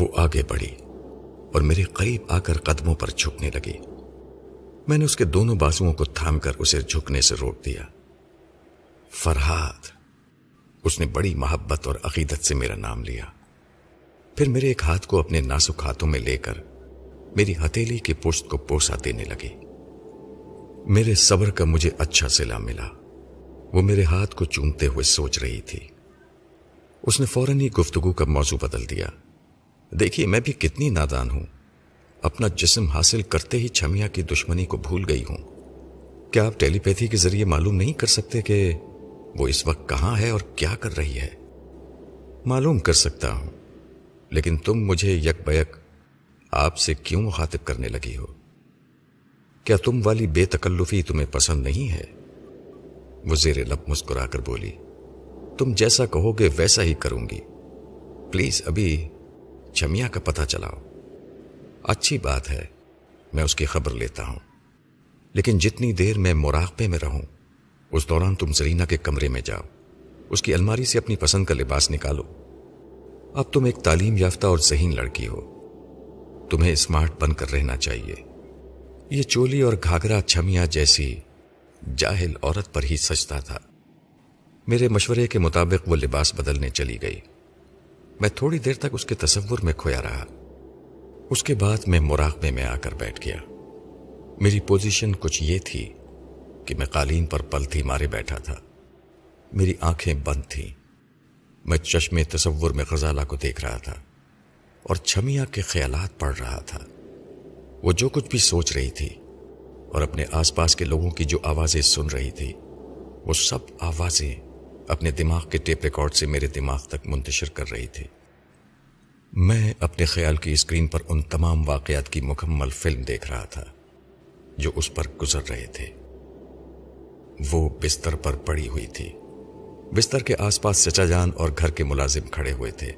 وہ آگے بڑھی اور میرے قریب آ کر قدموں پر جھکنے لگی۔ میں نے اس کے دونوں بازوؤں کو تھام کر اسے جھکنے سے روک دیا۔ فرحاد اس نے بڑی محبت اور عقیدت سے میرا نام لیا۔ پھر میرے ایک ہاتھ کو اپنے ناسک ہاتھوں میں لے کر میری ہتیلی کی پشت کو پوسا دینے لگی۔ میرے صبر کا مجھے اچھا سلا ملا۔ وہ میرے ہاتھ کو چومتے ہوئے سوچ رہی تھی۔ اس نے فوراً ہی گفتگو کا موضوع بدل دیا۔ دیکھیے، میں بھی کتنی نادان ہوں۔ اپنا جسم حاصل کرتے ہی چھمیا کی دشمنی کو بھول گئی ہوں۔ کیا آپ ٹیلی پیتھی کے ذریعے معلوم نہیں کر سکتے کہ وہ اس وقت کہاں ہے اور کیا کر رہی ہے؟ معلوم کر سکتا ہوں، لیکن تم مجھے یک بیک آپ سے کیوں مخاطب کرنے لگی ہو؟ کیا تم والی بے تکلفی تمہیں پسند نہیں ہے؟ وہ زیر لب مسکرا کر بولی، تم جیسا کہو گے ویسا ہی کروں گی۔ پلیز، ابھی چھمیا کا پتہ چلاؤ۔ اچھی بات ہے، میں اس کی خبر لیتا ہوں۔ لیکن جتنی دیر میں مراقبے میں رہوں، اس دوران تم زرینہ کے کمرے میں جاؤ۔ اس کی الماری سے اپنی پسند کا لباس نکالو۔ اب تم ایک تعلیم یافتہ اور ذہین لڑکی ہو۔ تمہیں اسمارٹ بن کر رہنا چاہیے۔ یہ چولی اور گھاگرا چھمیا جیسی جاہل عورت پر ہی سجتا تھا۔ میرے مشورے کے مطابق وہ لباس بدلنے چلی گئی۔ میں تھوڑی دیر تک اس کے تصور میں کھویا رہا۔ اس کے بعد میں مراقبے میں آ کر بیٹھ گیا۔ میری پوزیشن کچھ یہ تھی کہ میں قالین پر پلتھی مارے بیٹھا تھا۔ میری آنکھیں بند تھیں۔ میں چشم تصور میں غزالہ کو دیکھ رہا تھا اور چھمیا کے خیالات پڑھ رہا تھا۔ وہ جو کچھ بھی سوچ رہی تھی اور اپنے آس پاس کے لوگوں کی جو آوازیں سن رہی تھی، وہ سب آوازیں اپنے دماغ کے ٹیپ ریکارڈ سے میرے دماغ تک منتشر کر رہی تھی۔ میں اپنے خیال کی اسکرین پر ان تمام واقعات کی مکمل فلم دیکھ رہا تھا جو اس پر گزر رہے تھے۔ وہ بستر پر پڑی ہوئی تھی۔ بستر کے آس پاس چچا جان اور گھر کے ملازم کھڑے ہوئے تھے۔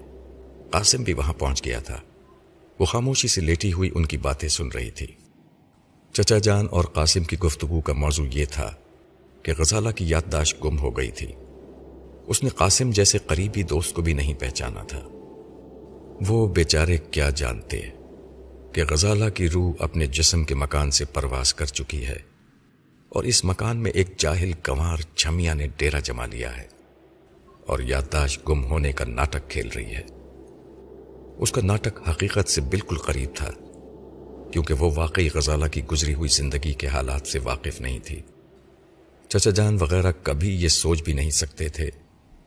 قاسم بھی وہاں پہنچ گیا تھا۔ وہ خاموشی سے لیٹی ہوئی ان کی باتیں سن رہی تھی۔ چچا جان اور قاسم کی گفتگو کا موضوع یہ تھا کہ غزالہ کی یادداشت گم ہو گئی تھی۔ اس نے قاسم جیسے قریبی دوست کو بھی نہیں پہچانا تھا۔ وہ بیچارے کیا جانتے کہ غزالہ کی روح اپنے جسم کے مکان سے پرواز کر چکی ہے اور اس مکان میں ایک جاہل گنوار چھمیا نے ڈیرا جما لیا ہے اور یادداشت گم ہونے کا ناٹک کھیل رہی ہے۔ اس کا ناٹک حقیقت سے بالکل قریب تھا، کیونکہ وہ واقعی غزالہ کی گزری ہوئی زندگی کے حالات سے واقف نہیں تھی۔ چچا جان وغیرہ کبھی یہ سوچ بھی نہیں سکتے تھے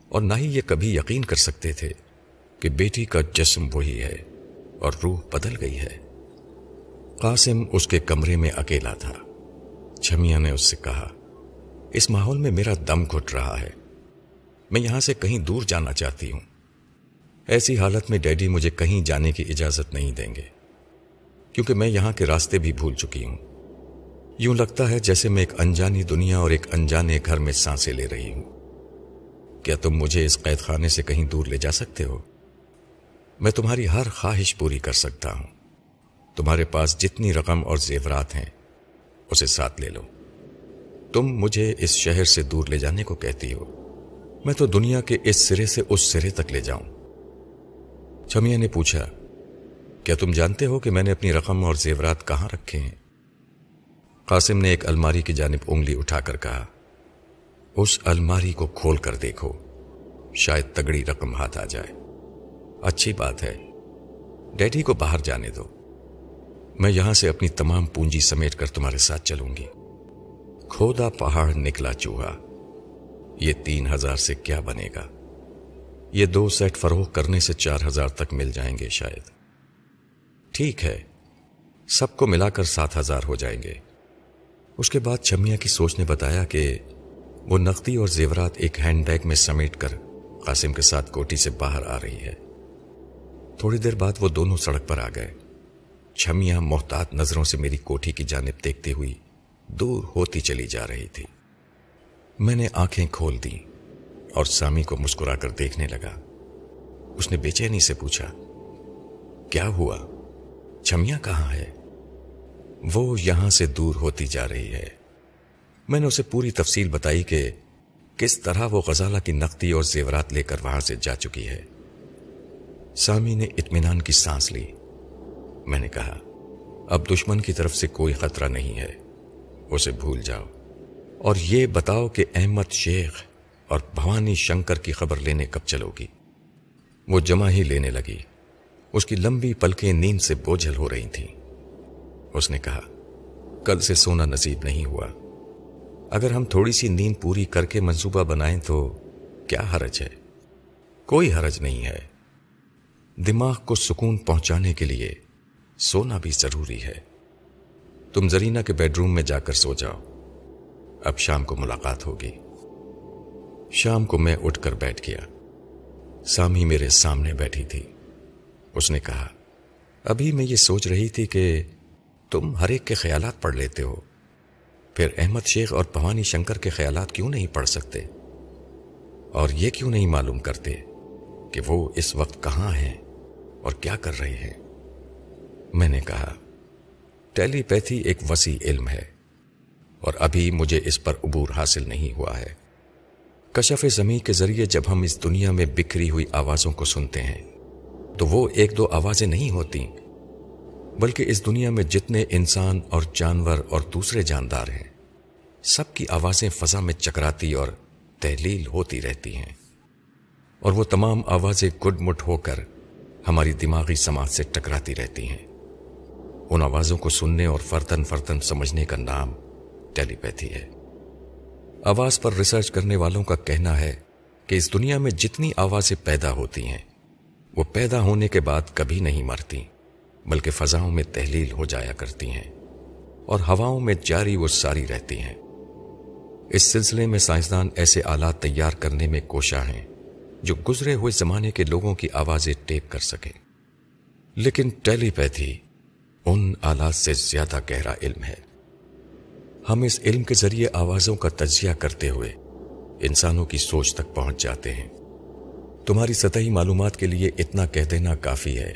اور نہ ہی یہ کبھی یقین کر سکتے تھے کہ بیٹی کا جسم وہی ہے اور روح بدل گئی ہے۔ قاسم اس کے کمرے میں اکیلا تھا۔ چھمیا نے اس سے کہا، اس ماحول میں میرا دم گھٹ رہا ہے۔ میں یہاں سے کہیں دور جانا چاہتی ہوں۔ ایسی حالت میں ڈیڈی مجھے کہیں جانے کی اجازت نہیں دیں گے۔ کیونکہ میں یہاں کے راستے بھی بھول چکی ہوں۔ یوں لگتا ہے جیسے میں ایک انجانی دنیا اور ایک انجانے گھر میں سانسیں لے رہی ہوں۔ کیا تم مجھے اس قید خانے سے کہیں دور لے جا سکتے ہو؟ میں تمہاری ہر خواہش پوری کر سکتا ہوں۔ تمہارے پاس جتنی رقم اور زیورات ہیں، اسے ساتھ لے لو۔ تم مجھے اس شہر سے دور لے جانے کو کہتی ہو۔ میں تو دنیا کے اس سرے سے اس سرے تک لے جاؤں۔ چھمیا نے پوچھا، کیا تم جانتے ہو کہ میں نے اپنی رقم اور زیورات کہاں رکھے ہیں؟ قاسم نے ایک الماری کی جانب انگلی اٹھا کر کہا اس الماری کو کھول کر دیکھو، شاید تگڑی رقم ہاتھ آ جائے۔ اچھی بات ہے۔ ڈیڈی کو باہر جانے دو۔ میں یہاں سے اپنی تمام پونجی سمیٹ کر تمہارے ساتھ چلوں گی۔ کھودا پہاڑ نکلا چوہا۔ یہ تین ہزار سے کیا بنے گا؟ یہ دو سیٹ فروغ کرنے سے چار ہزار تک مل جائیں گے شاید۔ ٹھیک ہے۔ سب کو ملا کر سات ہزار ہو جائیں گے۔ اس کے بعد چھمیا کی سوچ نے بتایا کہ وہ نقدی اور زیورات ایک ہینڈ بیگ میں سمیٹ کر قاسم کے ساتھ کوٹی سے باہر آ رہی ہے۔ تھوڑی دیر بعد وہ دونوں سڑک پر آ گئے۔ چھمیا محتاط نظروں سے میری کوٹھی کی جانب دیکھتے ہوئی دور ہوتی چلی جا رہی تھی۔ میں نے آنکھیں کھول دی اور سامی کو مسکرا کر دیکھنے لگا۔ اس نے بے چینی سے پوچھا، کیا ہوا؟ چھمیا کہاں ہے؟ وہ یہاں سے دور ہوتی جا رہی ہے۔ میں نے اسے پوری تفصیل بتائی کہ کس طرح وہ غزالہ کی نقدی اور زیورات لے کر وہاں سے جا چکی ہے۔ سامی نے اطمینان کی سانس لی۔ میں نے کہا، اب دشمن کی طرف سے کوئی خطرہ نہیں ہے، اسے بھول جاؤ۔ اور یہ بتاؤ کہ احمد شیخ اور بھوانی شنکر کی خبر لینے کب چلو گی۔ وہ جمع ہی لینے لگی۔ اس کی لمبی پلکیں نیند سے بوجھل ہو رہی تھیں۔ اس نے کہا، کل سے سونا نصیب نہیں ہوا۔ اگر ہم تھوڑی سی نیند پوری کر کے منصوبہ بنائیں تو کیا حرج ہے؟ کوئی حرج نہیں ہے۔ دماغ کو سکون پہنچانے کے لیے سونا بھی ضروری ہے۔ تم زرینہ کے بیڈ روم میں جا کر سو جاؤ۔ اب شام کو ملاقات ہوگی۔ شام کو میں اٹھ کر بیٹھ گیا۔ سامی میرے سامنے بیٹھی تھی۔ اس نے کہا، ابھی میں یہ سوچ رہی تھی کہ تم ہر ایک کے خیالات پڑھ لیتے ہو۔ پھر احمد شیخ اور پوانی شنکر کے خیالات کیوں نہیں پڑھ سکتے؟ اور یہ کیوں نہیں معلوم کرتے کہ وہ اس وقت کہاں ہیں اور کیا کر رہے ہیں؟ میں نے کہا، ٹیلی پیتھی ایک وسیع علم ہے اور ابھی مجھے اس پر عبور حاصل نہیں ہوا ہے۔ کشف زمین کے ذریعے جب ہم اس دنیا میں بکھری ہوئی آوازوں کو سنتے ہیں، تو وہ ایک دو آوازیں نہیں ہوتی بلکہ اس دنیا میں جتنے انسان اور جانور اور دوسرے جاندار ہیں، سب کی آوازیں فضا میں چکراتی اور تحلیل ہوتی رہتی ہیں۔ اور وہ تمام آوازیں گڈ مٹ ہو کر ہماری دماغی سماج سے ٹکراتی رہتی ہیں۔ ان آوازوں کو سننے اور فرتن فرتن سمجھنے کا نام ٹیلی پیتھی ہے۔ آواز پر ریسرچ کرنے والوں کا کہنا ہے کہ اس دنیا میں جتنی آوازیں پیدا ہوتی ہیں، وہ پیدا ہونے کے بعد کبھی نہیں مرتی بلکہ فضاؤں میں تحلیل ہو جایا کرتی ہیں اور ہواؤں میں جاری وہ ساری رہتی ہیں۔ اس سلسلے میں سائنسدان ایسے آلات تیار کرنے میں کوشاں ہیں جو گزرے ہوئے زمانے کے لوگوں کی آوازیں ٹیپ کر سکیں۔ لیکن ٹیلی پیتھی ان آلات سے زیادہ گہرا علم ہے۔ ہم اس علم کے ذریعے آوازوں کا تجزیہ کرتے ہوئے انسانوں کی سوچ تک پہنچ جاتے ہیں۔ تمہاری سطحی معلومات کے لیے اتنا کہہ دینا کافی ہے۔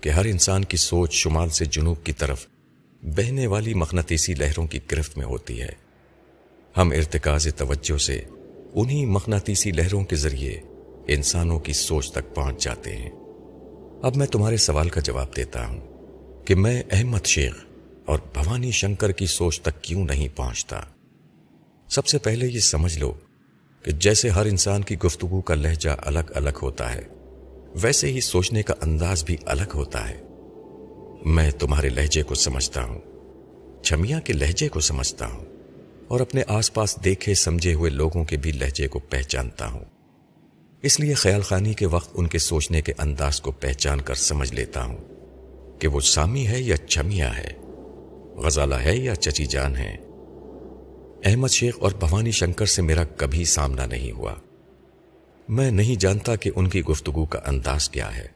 کہ ہر انسان کی سوچ شمال سے جنوب کی طرف بہنے والی مقناطیسی لہروں کی گرفت میں ہوتی ہے۔ ہم ارتکاز توجہ سے انہی مقناطیسی لہروں کے ذریعے انسانوں کی سوچ تک پہنچ جاتے ہیں۔ اب میں تمہارے سوال کا جواب دیتا ہوں کہ میں احمد شیخ اور بھوانی شنکر کی سوچ تک کیوں نہیں پہنچتا؟ سب سے پہلے یہ سمجھ لو کہ جیسے ہر انسان کی گفتگو کا لہجہ الگ الگ ہوتا ہے ویسے ہی سوچنے کا انداز بھی الگ ہوتا ہے۔ میں تمہارے لہجے کو سمجھتا ہوں، چھمیا کے لہجے کو سمجھتا ہوں، اور اپنے آس پاس دیکھے سمجھے ہوئے لوگوں کے بھی لہجے کو پہچانتا ہوں۔ اس لیے خیال خانی کے وقت ان کے سوچنے کے انداز کو پہچان کر سمجھ لیتا ہوں کہ وہ سامی ہے یا چھمیا ہے، غزالہ ہے یا چچی جان ہے۔ احمد شیخ اور بھوانی شنکر سے میرا کبھی سامنا نہیں ہوا۔ میں نہیں جانتا کہ ان کی گفتگو کا انداز کیا ہے۔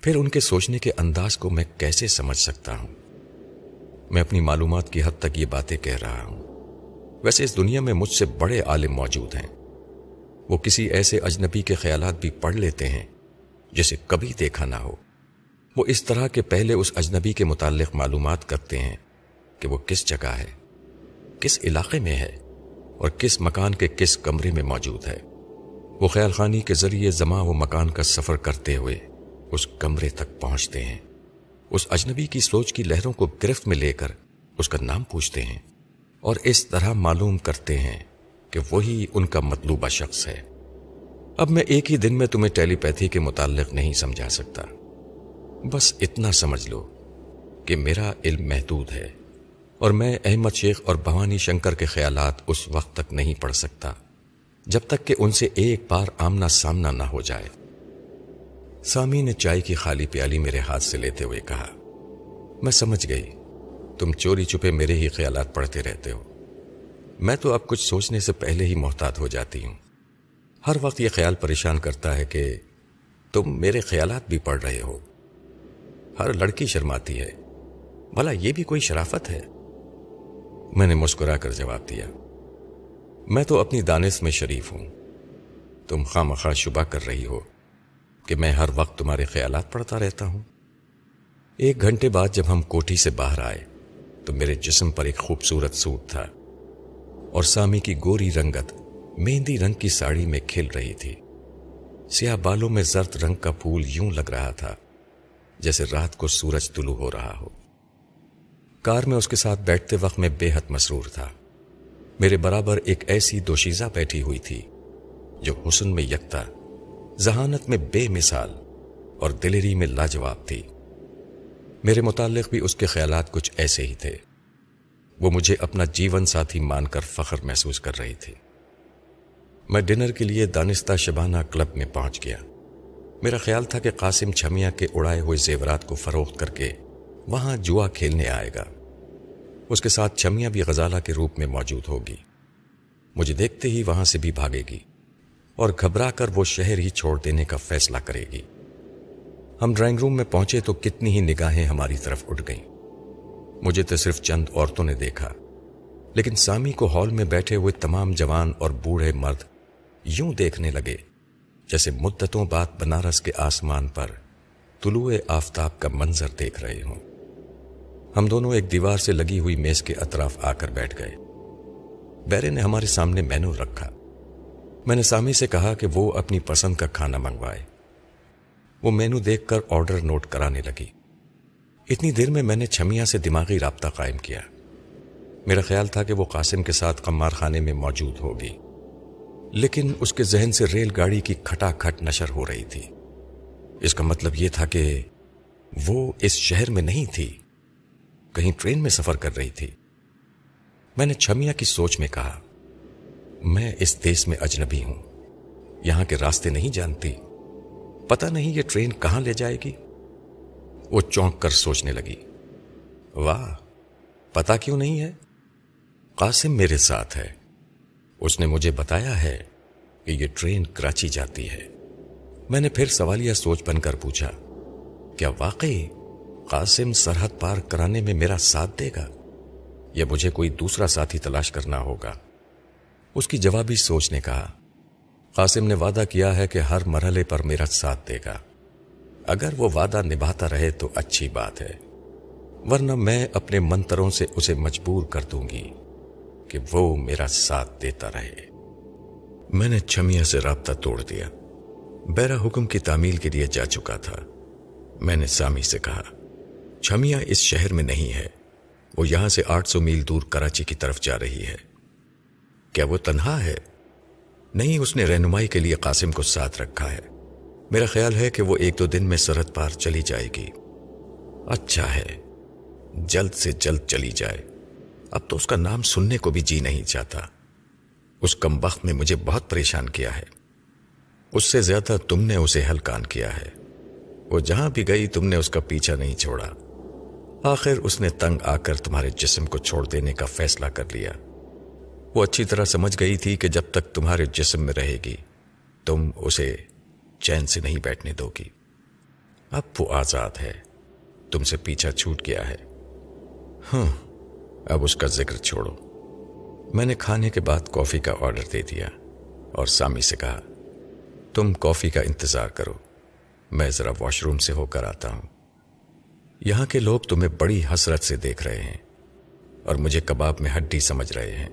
پھر ان کے سوچنے کے انداز کو میں کیسے سمجھ سکتا ہوں؟ میں اپنی معلومات کی حد تک یہ باتیں کہہ رہا ہوں۔ ویسے اس دنیا میں مجھ سے بڑے عالم موجود ہیں۔ وہ کسی ایسے اجنبی کے خیالات بھی پڑھ لیتے ہیں جسے کبھی دیکھا نہ ہو۔ وہ اس طرح کے پہلے اس اجنبی کے متعلق معلومات کرتے ہیں کہ وہ کس جگہ ہے، کس علاقے میں ہے اور کس مکان کے کس کمرے میں موجود ہے۔ وہ خیال خانی کے ذریعے زماں و مکان کا سفر کرتے ہوئے اس کمرے تک پہنچتے ہیں۔ اس اجنبی کی سوچ کی لہروں کو گرفت میں لے کر اس کا نام پوچھتے ہیں اور اس طرح معلوم کرتے ہیں کہ وہی ان کا مطلوبہ شخص ہے۔ اب میں ایک ہی دن میں تمہیں ٹیلی پیتھی کے متعلق نہیں سمجھا سکتا۔ بس اتنا سمجھ لو کہ میرا علم محدود ہے اور میں احمد شیخ اور بھوانی شنکر کے خیالات اس وقت تک نہیں پڑھ سکتا۔ جب تک کہ ان سے ایک بار آمنا سامنا نہ ہو جائے۔ سامی نے چائے کی خالی پیالی میرے ہاتھ سے لیتے ہوئے کہا، میں سمجھ گئی، تم چوری چھپے میرے ہی خیالات پڑھتے رہتے ہو۔ میں تو اب کچھ سوچنے سے پہلے ہی محتاط ہو جاتی ہوں۔ ہر وقت یہ خیال پریشان کرتا ہے کہ تم میرے خیالات بھی پڑھ رہے ہو۔ ہر لڑکی شرماتی ہے، بھلا یہ بھی کوئی شرافت ہے؟ میں نے مسکرا کر جواب دیا میں تو اپنی دانش میں شریف ہوں۔ تم خواہ شبہ کر رہی ہو کہ میں ہر وقت تمہارے خیالات پڑھتا رہتا ہوں۔ ایک گھنٹے بعد جب ہم کوٹھی سے باہر آئے تو میرے جسم پر ایک خوبصورت سوٹ تھا اور سامی کی گوری رنگت مہندی رنگ کی ساڑی میں کھل رہی تھی۔ سیاہ بالوں میں زرد رنگ کا پھول یوں لگ رہا تھا جیسے رات کو سورج طلوع ہو رہا ہو۔ کار میں اس کے ساتھ بیٹھتے وقت میں بے حد مسرور تھا۔ میرے برابر ایک ایسی دوشیزہ بیٹھی ہوئی تھی جو حسن میں یکتا، ذہانت میں بے مثال اور دلری میں لاجواب تھی۔ میرے متعلق بھی اس کے خیالات کچھ ایسے ہی تھے۔ وہ مجھے اپنا جیون ساتھی مان کر فخر محسوس کر رہی تھی۔ میں ڈنر کے لیے دانستہ شبانہ کلب میں پہنچ گیا۔ میرا خیال تھا کہ قاسم چھمیا کے اڑائے ہوئے زیورات کو فروخت کر کے وہاں جوا کھیلنے آئے گا۔ اس کے ساتھ چھمیا بھی غزالہ کے روپ میں موجود ہوگی۔ مجھے دیکھتے ہی وہاں سے بھی بھاگے گی اور گھبرا کر وہ شہر ہی چھوڑ دینے کا فیصلہ کرے گی۔ ہم ڈرائنگ روم میں پہنچے تو کتنی ہی نگاہیں ہماری طرف اٹھ گئیں۔ مجھے تو صرف چند عورتوں نے دیکھا، لیکن سامی کو ہال میں بیٹھے ہوئے تمام جوان اور بوڑھے مرد یوں دیکھنے لگے جیسے مدتوں بعد بنارس کے آسمان پر طلوع آفتاب کا منظر دیکھ رہے ہوں۔ ہم دونوں ایک دیوار سے لگی ہوئی میز کے اطراف آ کر بیٹھ گئے۔ بیرے نے ہمارے سامنے مینو رکھا۔ میں نے سامی سے کہا کہ وہ اپنی پسند کا کھانا منگوائے۔ وہ مینو دیکھ کر آرڈر نوٹ کرانے لگی۔ اتنی دیر میں میں نے چھمیا سے دماغی رابطہ قائم کیا۔ میرا خیال تھا کہ وہ قاسم کے ساتھ قمار خانے میں موجود ہوگی۔ لیکن اس کے ذہن سے ریل گاڑی کی کھٹا کھٹ نشر ہو رہی تھی۔ اس کا مطلب یہ تھا کہ وہ اس شہر میں نہیں تھی۔ کہیں ٹرین میں سفر کر رہی تھی۔ میں نے چھمیا کی سوچ میں کہا، میں اس دیش میں اجنبی ہوں، یہاں کے راستے نہیں جانتی۔ پتہ نہیں یہ ٹرین کہاں لے جائے گی۔ وہ چونک کر سوچنے لگی۔ واہ پتا کیوں نہیں ہے؟ قاسم میرے ساتھ ہے۔ اس نے مجھے بتایا ہے کہ یہ ٹرین کراچی جاتی ہے۔ میں نے پھر سوالیہ سوچ بن کر پوچھا، کیا واقعی قاسم سرحد پار کرانے میں میرا ساتھ دے گا یا مجھے کوئی دوسرا ساتھی تلاش کرنا ہوگا؟ اس کی جوابی سوچ نے کہا، قاسم نے وعدہ کیا ہے کہ ہر مرحلے پر میرا ساتھ دے گا۔ اگر وہ وعدہ نبھاتا رہے تو اچھی بات ہے، ورنہ میں اپنے منتروں سے اسے مجبور کر دوں گی کہ وہ میرا ساتھ دیتا رہے۔ میں نے چھمیا سے رابطہ توڑ دیا۔ بیرا حکم کی تعمیل کے لیے جا چکا تھا۔ میں نے سامی سے کہا چھمیا اس شہر میں نہیں ہے وہ یہاں سے آٹھ سو میل دور کراچی کی طرف جا رہی ہے۔ کیا وہ تنہا ہے؟ نہیں، اس نے رہنمائی کے لیے قاسم کو ساتھ رکھا ہے۔ میرا خیال ہے کہ وہ ایک دو دن میں سرحد پار چلی جائے گی۔ اچھا ہے۔ جلد سے جلد چلی جائے۔ اب تو اس کا نام سننے کو بھی جی نہیں چاہتا اس کم وقت نے مجھے بہت پریشان کیا ہے۔ اس سے زیادہ تم نے اسے ہلکان کیا ہے۔ وہ جہاں بھی گئی، تم نے اس کا پیچھا نہیں چھوڑا۔ آخر اس نے تنگ آ کر تمہارے جسم کو چھوڑ دینے کا فیصلہ کر لیا۔ وہ اچھی طرح سمجھ گئی تھی کہ جب تک تمہارے جسم میں رہے گی، تم اسے چین سے نہیں بیٹھنے دو گی۔ اب وہ آزاد ہے۔ تم سے پیچھا چھوٹ گیا ہے۔ ہاں اب اس کا ذکر چھوڑو۔ میں نے کھانے کے بعد کافی کا آرڈر دے دیا اور سامی سے کہا، تم کافی کا انتظار کرو۔ میں ذرا واش روم سے ہو کر آتا ہوں۔ یہاں کے لوگ تمہیں بڑی حسرت سے دیکھ رہے ہیں اور مجھے کباب میں ہڈی سمجھ رہے ہیں۔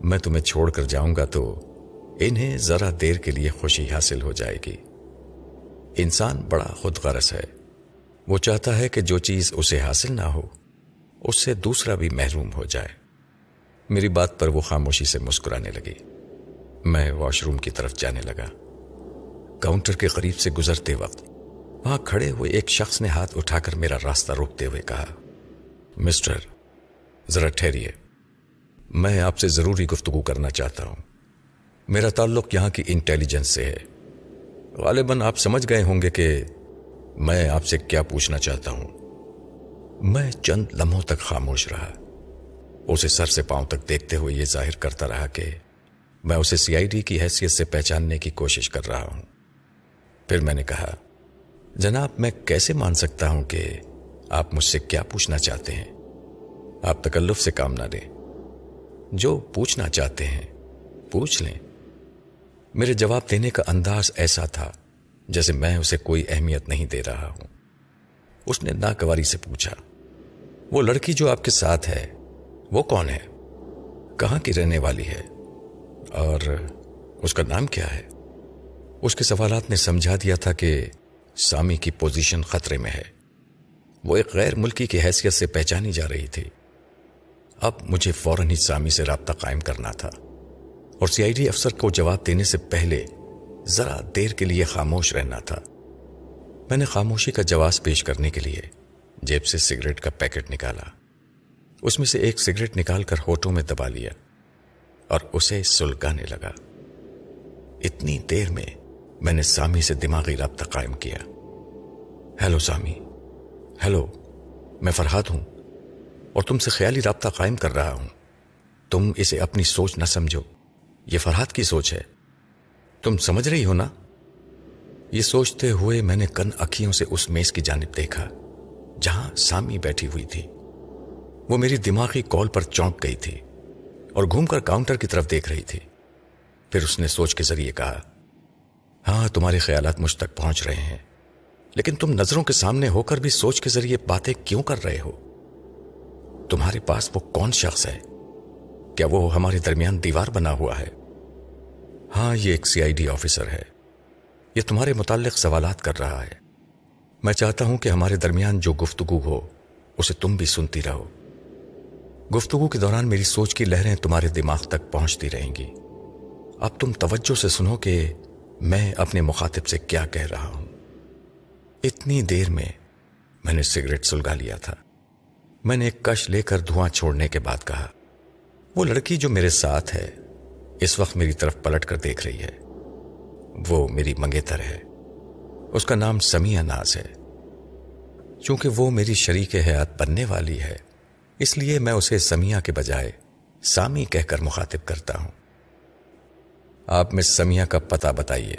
میں تمہیں چھوڑ کر جاؤں گا تو انہیں ذرا دیر کے لیے خوشی حاصل ہو جائے گی۔ انسان بڑا خود غرض ہے۔ وہ چاہتا ہے کہ جو چیز اسے حاصل نہ ہو، اس سے دوسرا بھی محروم ہو جائے۔ میری بات پر وہ خاموشی سے مسکرانے لگی۔ میں واش روم کی طرف جانے لگا۔ کاؤنٹر کے قریب سے گزرتے وقت وہاں کھڑے ہوئے ایک شخص نے ہاتھ اٹھا کر میرا راستہ روکتے ہوئے کہا، مسٹر، ذرا ٹھہریے۔ میں آپ سے ضروری گفتگو کرنا چاہتا ہوں۔ میرا تعلق یہاں کی انٹیلیجنس سے ہے۔ غالباً آپ سمجھ گئے ہوں گے کہ میں آپ سے کیا پوچھنا چاہتا ہوں۔ میں چند لمحوں تک خاموش رہا۔ اسے سر سے پاؤں تک دیکھتے ہوئے یہ ظاہر کرتا رہا کہ میں اسے سی آئی ڈی کی حیثیت سے پہچاننے کی کوشش کر رہا ہوں۔ پھر میں نے کہا جناب، میں کیسے مان سکتا ہوں کہ آپ مجھ سے کیا پوچھنا چاہتے ہیں؟ آپ تکلف سے کام نہ دیں جو پوچھنا چاہتے ہیں، پوچھ لیں۔ میرے جواب دینے کا انداز ایسا تھا جیسے میں اسے کوئی اہمیت نہیں دے رہا ہوں۔ اس نے ناکواری سے پوچھا، وہ لڑکی جو آپ کے ساتھ ہے، وہ کون ہے؟ کہاں کی رہنے والی ہے؟ اور اس کا نام کیا ہے؟ اس کے سوالات نے سمجھا دیا تھا کہ سامی کی پوزیشن خطرے میں ہے۔ وہ ایک غیر ملکی کی حیثیت سے پہچانی جا رہی تھی۔ اب مجھے فوراً ہی سامی سے رابطہ قائم کرنا تھا اور سی آئی ڈی افسر کو جواب دینے سے پہلے ذرا دیر کے لیے خاموش رہنا تھا۔ میں نے خاموشی کا جواز پیش کرنے کے لیے جیب سے سگریٹ کا پیکٹ نکالا۔ اس میں سے ایک سگریٹ نکال کر ہوٹوں میں دبا لیا اور اسے سلگانے لگا۔ اتنی دیر میں میں نے سامی سے دماغی رابطہ قائم کیا۔ ہیلو سامی۔ ہیلو، میں فرحات ہوں اور تم سے خیالی رابطہ قائم کر رہا ہوں۔ تم اسے اپنی سوچ نہ سمجھو۔ یہ فرحات کی سوچ ہے۔ تم سمجھ رہی ہو نا؟ یہ سوچتے ہوئے میں نے کن اکھیوں سے اس میز کی جانب دیکھا، جہاں سامی بیٹھی ہوئی تھی۔ وہ میری دماغی کال پر چونک گئی تھی اور گھوم کر کاؤنٹر کی طرف دیکھ رہی تھی۔ پھر اس نے سوچ کے ذریعے کہا ہاں تمہارے خیالات مجھ تک پہنچ رہے ہیں۔ لیکن تم نظروں کے سامنے ہو کر بھی سوچ کے ذریعے باتیں کیوں کر رہے ہو؟ تمہارے پاس وہ کون شخص ہے؟ کیا وہ ہمارے درمیان دیوار بنا ہوا ہے؟ ہاں یہ ایک سی آئی ڈی آفیسر ہے۔ یہ تمہارے متعلق سوالات کر رہا ہے۔ میں چاہتا ہوں کہ ہمارے درمیان جو گفتگو ہو، اسے تم بھی سنتی رہو۔ گفتگو کے دوران میری سوچ کی لہریں تمہارے دماغ تک پہنچتی رہیں گی۔ اب تم توجہ سے سنو کہ میں اپنے مخاطب سے کیا کہہ رہا ہوں؟ اتنی دیر میں میں نے سگریٹ سلگا لیا تھا۔ میں نے ایک کش لے کر دھواں چھوڑنے کے بعد کہا، وہ لڑکی جو میرے ساتھ ہے، اس وقت میری طرف پلٹ کر دیکھ رہی ہے۔ وہ میری منگیتر ہے۔ اس کا نام سمیہ ناز ہے۔ چونکہ وہ میری شریک حیات بننے والی ہے، اس لیے میں اسے سمیہ کے بجائے سامی کہہ کر مخاطب کرتا ہوں۔ آپ میں سمیہ کا پتہ بتائیے۔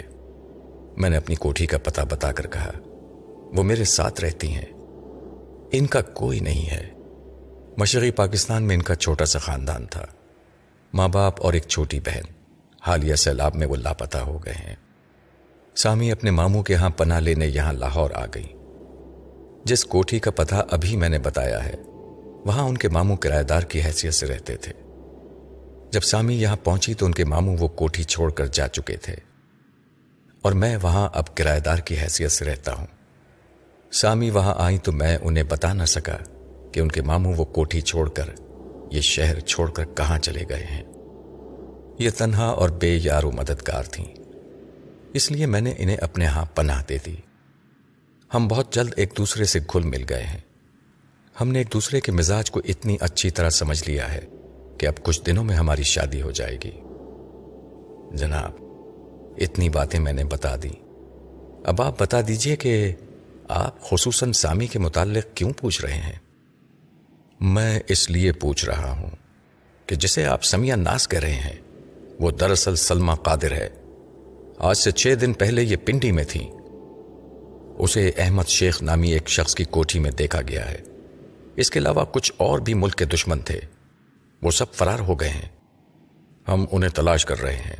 میں نے اپنی کوٹھی کا پتہ بتا کر کہا، وہ میرے ساتھ رہتی ہیں۔ ان کا کوئی نہیں ہے۔ مشرقی پاکستان میں ان کا چھوٹا سا خاندان تھا۔ ماں باپ اور ایک چھوٹی بہن، حالیہ سیلاب میں وہ لاپتہ ہو گئے ہیں۔ سامی اپنے ماموں کے ہاں پناہ لینے یہاں لاہور آ گئی جس کوٹھی کا پتہ ابھی میں نے بتایا ہے، وہاں ان کے ماموں کرایہ دار کی حیثیت سے رہتے تھے۔ جب سامی یہاں پہنچی تو ان کے ماموں وہ کوٹھی چھوڑ کر جا چکے تھے۔ اور میں وہاں اب کرایہ دار کی حیثیت سے رہتا ہوں۔ سامی وہاں آئی تو میں انہیں بتا نہ سکا کہ ان کے ماموں وہ کوٹھی چھوڑ کر یہ شہر چھوڑ کر کہاں چلے گئے ہیں۔ یہ تنہا اور بے یار و مددگار تھیں۔ اس لیے میں نے انہیں اپنے ہاں پناہ دے دی۔ ہم بہت جلد ایک دوسرے سے گھل مل گئے ہیں۔ ہم نے ایک دوسرے کے مزاج کو اتنی اچھی طرح سمجھ لیا ہے۔ کہ اب کچھ دنوں میں ہماری شادی ہو جائے گی۔ جناب، اتنی باتیں میں نے بتا دی اب آپ بتا دیجیے کہ آپ خصوصاً سامی کے متعلق کیوں پوچھ رہے ہیں؟ میں اس لیے پوچھ رہا ہوں کہ جسے آپ سمیہ ناس کہہ رہے ہیں، وہ دراصل سلما قادر ہے۔ آج سے چھ دن پہلے یہ پنڈی میں تھی اسے احمد شیخ نامی ایک شخص کی کوٹھی میں دیکھا گیا ہے۔ اس کے علاوہ کچھ اور بھی ملک کے دشمن تھے۔ وہ سب فرار ہو گئے ہیں۔ ہم انہیں تلاش کر رہے ہیں۔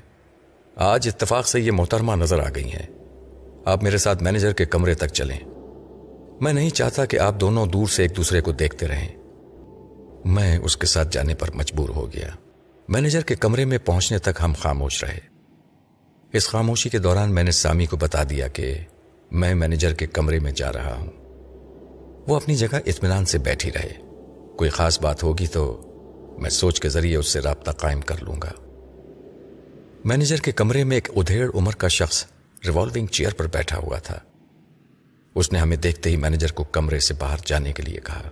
آج اتفاق سے یہ محترمہ نظر آ گئی ہیں۔ آپ میرے ساتھ مینیجر کے کمرے تک چلیں۔ میں نہیں چاہتا کہ آپ دونوں دور سے ایک دوسرے کو دیکھتے رہیں۔ میں اس کے ساتھ جانے پر مجبور ہو گیا۔ مینیجر کے کمرے میں پہنچنے تک ہم خاموش رہے۔ اس خاموشی کے دوران میں نے سامی کو بتا دیا کہ میں مینیجر کے کمرے میں جا رہا ہوں۔ وہ اپنی جگہ اطمینان سے بیٹھی رہے۔ کوئی خاص بات ہوگی تو میں سوچ کے ذریعے اس سے رابطہ قائم کر لوں گا۔ مینیجر کے کمرے میں ایک ادھیڑ عمر کا شخص ریوالونگ چیئر پر بیٹھا ہوا تھا۔ اس نے ہمیں دیکھتے ہی مینیجر کو کمرے سے باہر جانے کے لیے کہا۔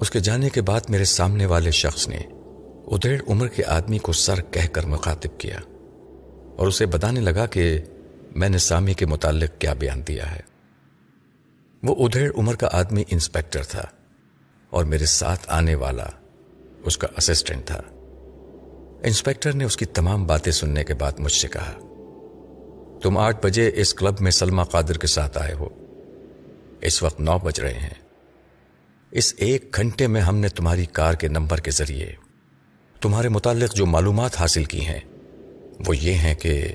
اس کے جانے کے بعد میرے سامنے والے شخص نے ادھیڑ عمر کے آدمی کو سر کہہ کر مخاطب کیا اور اسے بتانے لگا کہ میں نے سامی کے متعلق کیا بیان دیا ہے۔ وہ ادھیڑ عمر کا آدمی انسپیکٹر تھا اور میرے ساتھ آنے والا اس کا اسسٹنٹ تھا۔ انسپیکٹر نے اس کی تمام باتیں سننے کے بعد مجھ سے کہا، تم آٹھ بجے اس کلب میں سلما قادر کے ساتھ آئے ہو۔ اس وقت نو بج رہے ہیں۔ اس ایک گھنٹے میں ہم نے تمہاری کار کے نمبر کے ذریعے تمہارے متعلق جو معلومات حاصل کی ہیں، وہ یہ ہیں کہ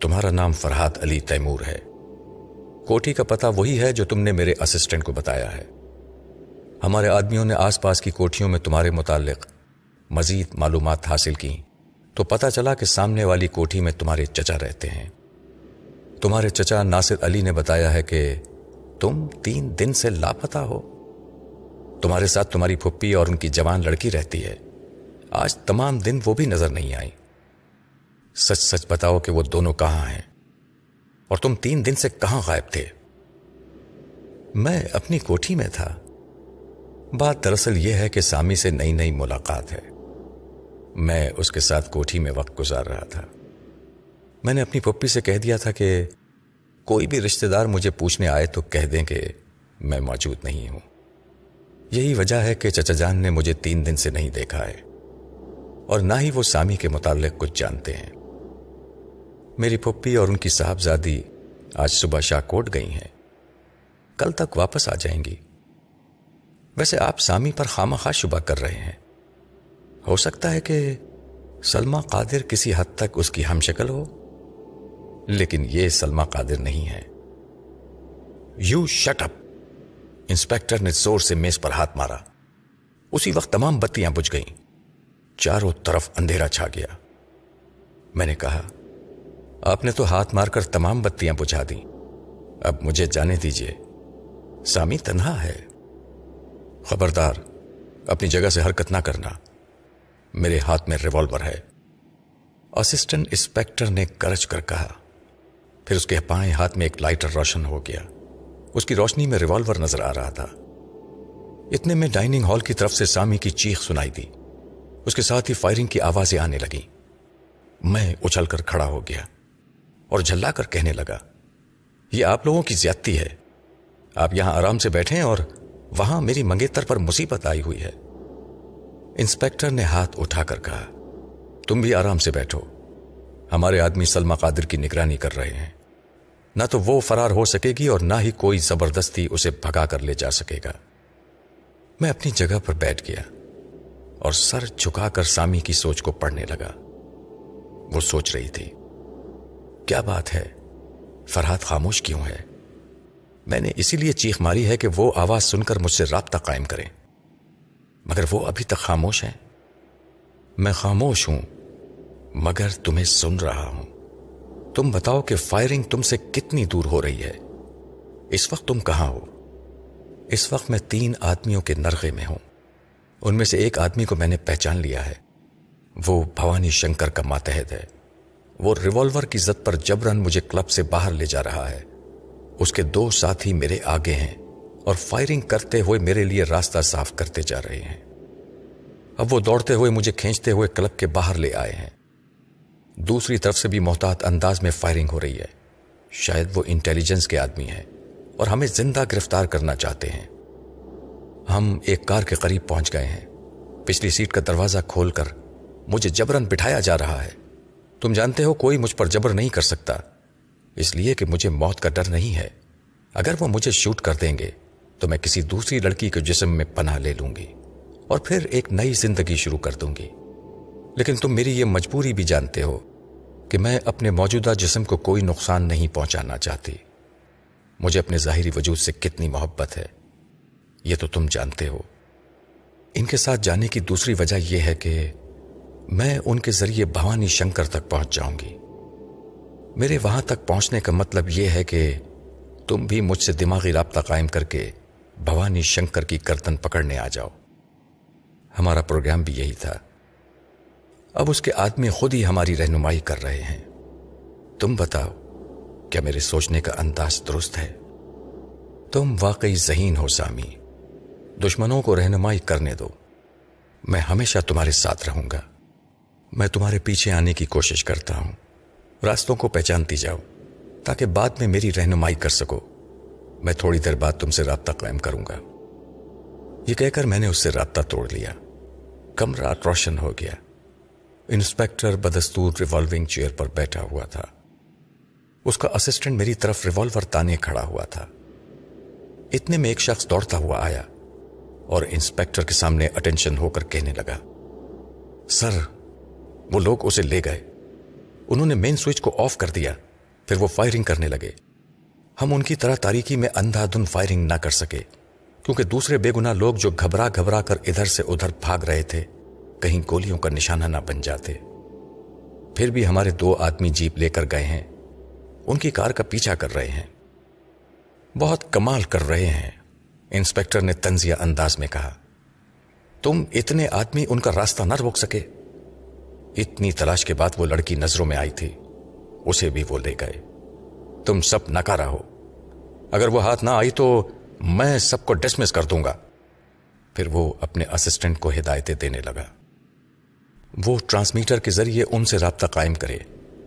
تمہارا نام فرحات علی تیمور ہے۔ کوٹھی کا پتہ وہی ہے جو تم نے میرے اسسٹنٹ کو بتایا ہے۔ ہمارے آدمیوں نے آس پاس کی کوٹھیوں میں تمہارے متعلق مزید معلومات حاصل کی تو پتہ چلا کہ سامنے والی کوٹھی میں تمہارے چچا رہتے ہیں۔ تمہارے چچا ناصر علی نے بتایا ہے کہ تم تین دن سے لاپتا ہو۔ تمہارے ساتھ تمہاری پھپھی اور ان کی جوان لڑکی رہتی ہے۔ آج تمام دن وہ بھی نظر نہیں آئی سچ سچ بتاؤ کہ وہ دونوں کہاں ہیں؟ اور تم تین دن سے کہاں غائب تھے؟ میں اپنی کوٹھی میں تھا۔ بات دراصل یہ ہے کہ سامی سے نئی نئی ملاقات ہے۔ میں اس کے ساتھ کوٹھی میں وقت گزار رہا تھا۔ میں نے اپنی پپی سے کہہ دیا تھا کہ کوئی بھی رشتہ دار مجھے پوچھنے آئے تو کہہ دیں کہ میں موجود نہیں ہوں۔ یہی وجہ ہے کہ چچا جان نے مجھے تین دن سے نہیں دیکھا ہے اور نہ ہی وہ سامی کے متعلق کچھ جانتے ہیں۔ میری پھپھی اور ان کی صاحبزادی آج صبح شاہ کوٹ گئی ہیں۔ کل تک واپس آ جائیں گی۔ ویسے آپ سامی پر خامہ خواہ شبہ کر رہے ہیں۔ ہو سکتا ہے کہ سلما قادر کسی حد تک اس کی ہم شکل ہو، لیکن یہ سلما قادر نہیں ہے۔ You shut up. انسپیکٹر نے زور سے میز پر ہاتھ مارا۔ اسی وقت تمام بتیاں بجھ گئیں۔ چاروں طرف اندھیرا چھا گیا۔ میں نے کہا، آپ نے تو ہاتھ مار کر تمام بتیاں بجھا دی اب مجھے جانے دیجیے سامی تنہا ہے۔ خبردار، اپنی جگہ سے حرکت نہ کرنا۔ میرے ہاتھ میں ریوالور ہے۔ اسسٹنٹ انسپیکٹر نے کرچ کر کہا۔ پھر اس کے پائیں ہاتھ میں ایک لائٹر روشن ہو گیا۔ اس کی روشنی میں ریوالور نظر آ رہا تھا۔ اتنے میں ڈائننگ ہال کی طرف سے سامی کی چیخ سنائی دی۔ اس کے ساتھ ہی فائرنگ کی آوازیں آنے لگی میں اچھل کر کھڑا ہو گیا اور جھلا کر کہنے لگا، یہ آپ لوگوں کی زیادتی ہے۔ آپ یہاں آرام سے بیٹھیں اور وہاں میری منگیتر پر مصیبت آئی ہوئی ہے۔ انسپیکٹر نے ہاتھ اٹھا کر کہا، تم بھی آرام سے بیٹھو۔ ہمارے آدمی سلما قادر کی نگرانی کر رہے ہیں۔ نہ تو وہ فرار ہو سکے گی اور نہ ہی کوئی زبردستی اسے بھگا کر لے جا سکے گا۔ میں اپنی جگہ پر بیٹھ گیا اور سر جھکا کر سامی کی سوچ کو پڑھنے لگا۔ وہ سوچ رہی تھی، کیا بات ہے؟ فرحات خاموش کیوں ہے؟ میں نے اسی لیے چیخ ماری ہے کہ وہ آواز سن کر مجھ سے رابطہ قائم کریں۔ مگر وہ ابھی تک خاموش ہیں۔ میں خاموش ہوں، مگر تمہیں سن رہا ہوں۔ تم بتاؤ کہ فائرنگ تم سے کتنی دور ہو رہی ہے۔ اس وقت تم کہاں ہو؟ اس وقت میں تین آدمیوں کے نرغے میں ہوں۔ ان میں سے ایک آدمی کو میں نے پہچان لیا ہے۔ وہ بھوانی شنکر کا ماتحت ہے۔ وہ ریوالور کی زد پر جبرن مجھے کلب سے باہر لے جا رہا ہے۔ اس کے دو ساتھی میرے آگے ہیں اور فائرنگ کرتے ہوئے میرے لیے راستہ صاف کرتے جا رہے ہیں۔ اب وہ دوڑتے ہوئے مجھے کھینچتے ہوئے کلب کے باہر لے آئے ہیں۔ دوسری طرف سے بھی محتاط انداز میں فائرنگ ہو رہی ہے۔ شاید وہ انٹیلیجنس کے آدمی ہیں اور ہمیں زندہ گرفتار کرنا چاہتے ہیں۔ ہم ایک کار کے قریب پہنچ گئے ہیں۔ پچھلی سیٹ کا دروازہ کھول کر مجھے جبرن بٹھایا جا رہا ہے۔ تم جانتے ہو کوئی مجھ پر جبر نہیں کر سکتا۔ اس لیے کہ مجھے موت کا ڈر نہیں ہے۔ اگر وہ مجھے شوٹ کر دیں گے، تو میں کسی دوسری لڑکی کے جسم میں پناہ لے لوں گی اور پھر ایک نئی زندگی شروع کر دوں گی۔ لیکن تم میری یہ مجبوری بھی جانتے ہو کہ میں اپنے موجودہ جسم کو کوئی نقصان نہیں پہنچانا چاہتی۔ مجھے اپنے ظاہری وجود سے کتنی محبت ہے، یہ تو تم جانتے ہو۔ ان کے ساتھ جانے کی دوسری وجہ یہ ہے کہ میں ان کے ذریعے بھوانی شنکر تک پہنچ جاؤں گی۔ میرے وہاں تک پہنچنے کا مطلب یہ ہے کہ تم بھی مجھ سے دماغی رابطہ قائم کر کے بھوانی شنکر کی کرتن پکڑنے آ جاؤ۔ ہمارا پروگرام بھی یہی تھا۔ اب اس کے آدمی خود ہی ہماری رہنمائی کر رہے ہیں۔ تم بتاؤ، کیا میرے سوچنے کا انداز درست ہے؟ تم واقعی ذہین ہو سامی۔ دشمنوں کو رہنمائی کرنے دو۔ میں ہمیشہ تمہارے ساتھ رہوں گا۔ میں تمہارے پیچھے آنے کی کوشش کرتا ہوں۔ راستوں کو پہچانتی جاؤ، تاکہ بعد میں میری رہنمائی کر سکو۔ میں تھوڑی دیر بعد تم سے رابطہ قائم کروں گا۔ یہ کہہ کر میں نے اس سے رابطہ توڑ لیا۔ کمرہ روشن ہو گیا۔ انسپیکٹر بدستور ریوالونگ چیئر پر بیٹھا ہوا تھا۔ اس کا اسسٹنٹ میری طرف ریوالور تانے کھڑا ہوا تھا۔ اتنے میں ایک شخص دوڑتا ہوا آیا اور انسپیکٹر کے سامنے اٹینشن ہو کر کہنے لگا، سر، وہ لوگ اسے لے گئے۔ انہوں نے مین سوئچ کو آف کر دیا، پھر وہ فائرنگ کرنے لگے۔ ہم ان کی طرح تاریکی میں اندھا دھن فائرنگ نہ کر سکے، کیونکہ دوسرے بے گنا لوگ جو گھبرا گھبرا کر ادھر سے ادھر بھاگ رہے تھے، کہیں گولیوں کا نشانہ نہ بن جاتے۔ پھر بھی ہمارے دو آدمی جیپ لے کر گئے ہیں۔ ان کی کار کا پیچھا کر رہے ہیں۔ بہت کمال کر رہے ہیں، انسپیکٹر نے تنزیہ انداز میں کہا۔ تم اتنے آدمی ان کا راستہ نہ روک سکے۔ اتنی تلاش کے بعد وہ لڑکی نظروں میں آئی تھی۔ اسے بھی وہ لے گئے۔ تم سب نکارا ہو۔ اگر وہ ہاتھ نہ آئی تو میں سب کو ڈسمس کر دوں گا۔ پھر وہ اپنے اسسٹنٹ کو ہدایتیں دینے لگا۔ وہ ٹرانسمیٹر کے ذریعے ان سے رابطہ قائم کرے،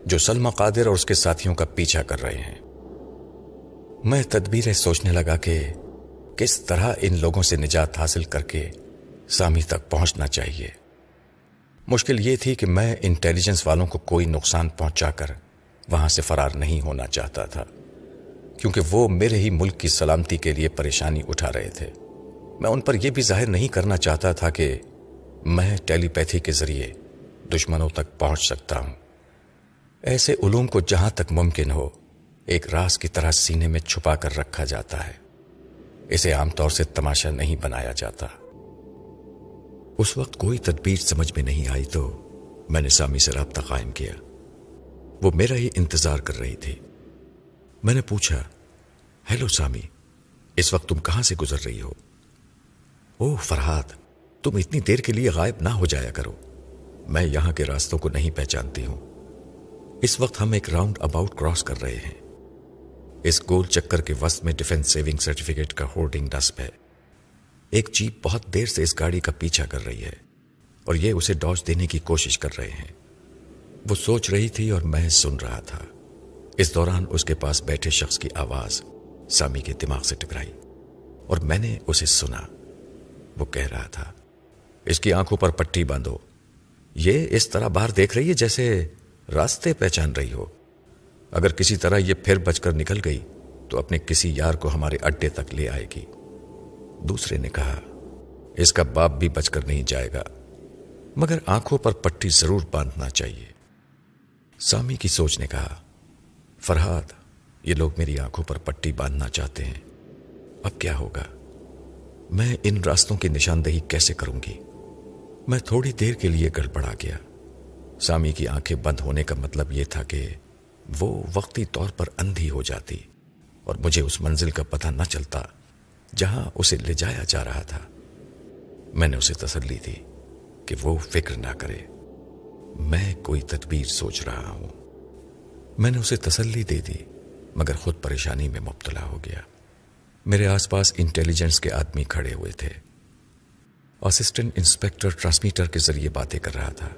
جو سلما قادر اور اس کے ساتھیوں کا پیچھا کر رہے ہیں۔ میں تدبیریں سوچنے لگا کہ کس طرح ان لوگوں سے نجات حاصل کر کے سامی تک پہنچنا چاہیے۔ مشکل یہ تھی کہ میں انٹیلیجنس والوں کو کوئی نقصان پہنچا کر وہاں سے فرار نہیں ہونا چاہتا تھا، کیونکہ وہ میرے ہی ملک کی سلامتی کے لیے پریشانی اٹھا رہے تھے۔ میں ان پر یہ بھی ظاہر نہیں کرنا چاہتا تھا کہ میں ٹیلی پیتھی کے ذریعے دشمنوں تک پہنچ سکتا ہوں۔ ایسے علوم کو جہاں تک ممکن ہو، ایک راز کی طرح سینے میں چھپا کر رکھا جاتا ہے۔ اسے عام طور سے تماشا نہیں بنایا جاتا۔ اس وقت کوئی تدبیر سمجھ میں نہیں آئی تو میں نے سامی سے رابطہ قائم کیا۔ وہ میرا ہی انتظار کر رہی تھی۔ میں نے پوچھا، ہیلو سامی، اس وقت تم کہاں سے گزر رہی ہو؟ او فرحاد تم اتنی دیر کے لیے غائب نہ ہو جایا کرو۔ میں یہاں کے راستوں کو نہیں پہچانتی ہوں۔ اس وقت ہم ایک راؤنڈ اباؤٹ کراس کر رہے ہیں۔ اس گول چکر کے وسط میں ڈیفنس سیونگ سرٹیفکیٹ کا ہولڈنگ ڈسپ ہے۔ ایک جیپ بہت دیر سے اس گاڑی کا پیچھا کر رہی ہے اور یہ اسے ڈاج دینے کی کوشش کر رہے ہیں۔ وہ سوچ رہی تھی اور میں سن رہا تھا۔ اس دوران اس کے پاس بیٹھے شخص کی آواز سامی کے دماغ سے ٹکرائی اور میں نے اسے سنا۔ وہ کہہ رہا تھا، اس کی آنکھوں پر پٹی باندھو۔ یہ اس طرح باہر دیکھ رہی ہے جیسے راستے پہچان رہی ہو۔ اگر کسی طرح یہ پھر بچ کر نکل گئی تو اپنے کسی یار کو ہمارے اڈے تک لے آئے گی۔ دوسرے نے کہا، اس کا باپ بھی بچ کر نہیں جائے گا، مگر آنکھوں پر پٹی ضرور باندھنا چاہیے۔ سامی کی سوچ نے کہا، فرحاد، یہ لوگ میری آنکھوں پر پٹی باندھنا چاہتے ہیں۔ اب کیا ہوگا؟ میں ان راستوں کی نشاندہی کیسے کروں گی؟ میں تھوڑی دیر کے لیے گڑبڑا گیا۔ سامی کی آنکھیں بند ہونے کا مطلب یہ تھا کہ وہ وقتی طور پر اندھی ہو جاتی اور مجھے اس منزل کا پتہ نہ چلتا۔ جہاں اسے لے جایا جا رہا تھا۔ میں نے اسے تسلی دی کہ وہ فکر نہ کرے۔ میں کوئی تدبیر سوچ رہا ہوں۔ میں نے اسے تسلی دے دی، مگر خود پریشانی میں مبتلا ہو گیا۔ میرے آس پاس انٹیلیجنس کے آدمی کھڑے ہوئے تھے۔ اسسٹنٹ انسپیکٹر ٹرانسمیٹر کے ذریعے باتیں کر رہا تھا،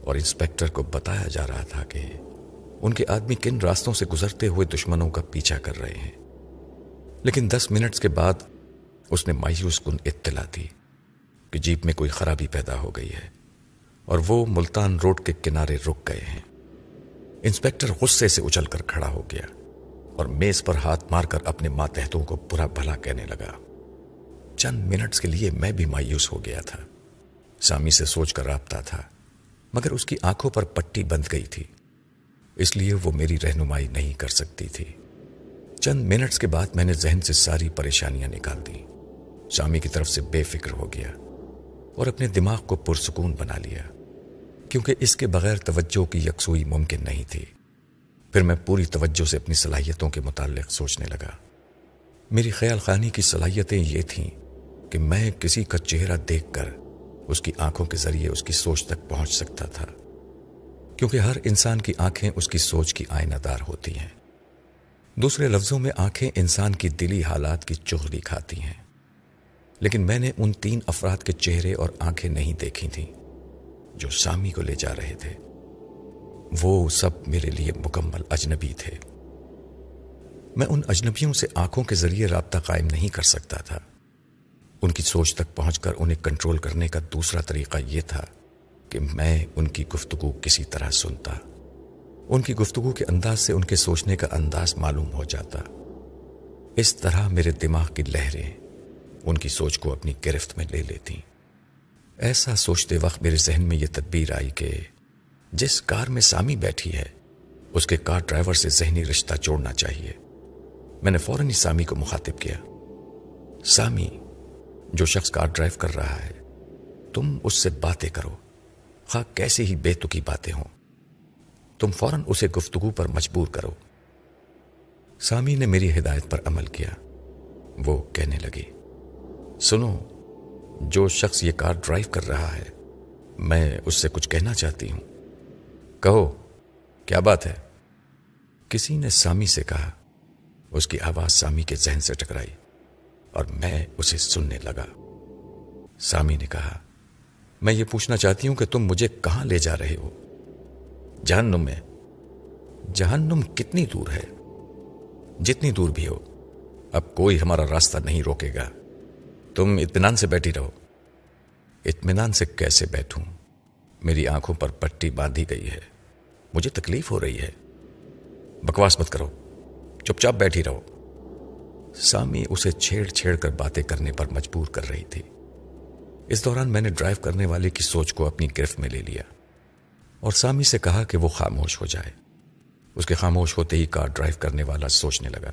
اور انسپیکٹر کو بتایا جا رہا تھا کہ ان کے آدمی کن راستوں سے گزرتے ہوئے دشمنوں کا پیچھا کر رہے ہیں۔ لیکن دس منٹس کے بعد اس نے مایوس کن اطلاع دی کہ جیپ میں کوئی خرابی پیدا ہو گئی ہے اور وہ ملتان روڈ کے کنارے رک گئے ہیں۔ انسپیکٹر غصے سے اچل کر کھڑا ہو گیا اور میز پر ہاتھ مار کر اپنے ماتحتوں کو برا بھلا کہنے لگا۔ چند منٹس کے لیے میں بھی مایوس ہو گیا تھا۔ سامی سے سوچ کر رابطہ تھا، مگر اس کی آنکھوں پر پٹی بند گئی تھی۔ اس لیے وہ میری رہنمائی نہیں کر سکتی تھی۔ چند منٹس کے بعد میں نے ذہن سے ساری پریشانیاں نکال دی سامی کی طرف سے بے فکر ہو گیا اور اپنے دماغ کو پرسکون بنا لیا، کیونکہ اس کے بغیر توجہ کی یکسوئی ممکن نہیں تھی۔ پھر میں پوری توجہ سے اپنی صلاحیتوں کے متعلق سوچنے لگا۔ میری خیال خانی کی صلاحیتیں یہ تھیں کہ میں کسی کا چہرہ دیکھ کر اس کی آنکھوں کے ذریعے اس کی سوچ تک پہنچ سکتا تھا، کیونکہ ہر انسان کی آنکھیں اس کی سوچ کی آئینہ دار ہوتی ہیں۔ دوسرے لفظوں میں آنکھیں انسان کی دلی حالات کی چغلی کھاتی ہیں۔ لیکن میں نے ان تین افراد کے چہرے اور آنکھیں نہیں دیکھی تھیں جو سامی کو لے جا رہے تھے۔ وہ سب میرے لیے مکمل اجنبی تھے۔ میں ان اجنبیوں سے آنکھوں کے ذریعے رابطہ قائم نہیں کر سکتا تھا۔ ان کی سوچ تک پہنچ کر انہیں کنٹرول کرنے کا دوسرا طریقہ یہ تھا کہ میں ان کی گفتگو کسی طرح سنتا۔ ان کی گفتگو کے انداز سے ان کے سوچنے کا انداز معلوم ہو جاتا۔ اس طرح میرے دماغ کی لہریں ان کی سوچ کو اپنی گرفت میں لے لیتی ایسا سوچتے وقت میرے ذہن میں یہ تدبیر آئی کہ جس کار میں سامی بیٹھی ہے، اس کے کار ڈرائیور سے ذہنی رشتہ جوڑنا چاہیے۔ میں نے فوراً ہی سامی کو مخاطب کیا۔ سامی، جو شخص کار ڈرائیو کر رہا ہے، تم اس سے باتیں کرو۔ خواہ کیسے ہی بے تکی باتیں ہوں۔ تم فوراً اسے گفتگو پر مجبور کرو۔ سامی نے میری ہدایت پر عمل کیا۔ وہ کہنے لگی، سنو، جو شخص یہ کار ڈرائیو کر رہا ہے، میں اس سے کچھ کہنا چاہتی ہوں۔ کہو، کیا بات ہے؟ کسی نے سامی سے کہا۔ اس کی آواز سامی کے ذہن سے ٹکرائی اور میں اسے سننے لگا۔ سامی نے کہا، میں یہ پوچھنا چاہتی ہوں کہ تم مجھے کہاں لے جا رہے ہو؟ جہنم میں۔ جہنم کتنی دور ہے؟ جتنی دور بھی ہو، اب کوئی ہمارا راستہ نہیں روکے گا۔ تم اطمینان سے بیٹھی رہو۔ اطمینان سے کیسے بیٹھوں؟ میری آنکھوں پر پٹی باندھی گئی ہے۔ مجھے تکلیف ہو رہی ہے۔ بکواس مت کرو۔ چپ چاپ بیٹھی رہو۔ سامی اسے چھیڑ چھیڑ کر باتیں کرنے پر مجبور کر رہی تھی۔ اس دوران میں نے ڈرائیو کرنے والے کی سوچ کو اپنی گرفت میں لے لیا۔ اور سامی سے کہا کہ وہ خاموش ہو جائے۔ اس کے خاموش ہوتے ہی کار ڈرائیو کرنے والا سوچنے لگا۔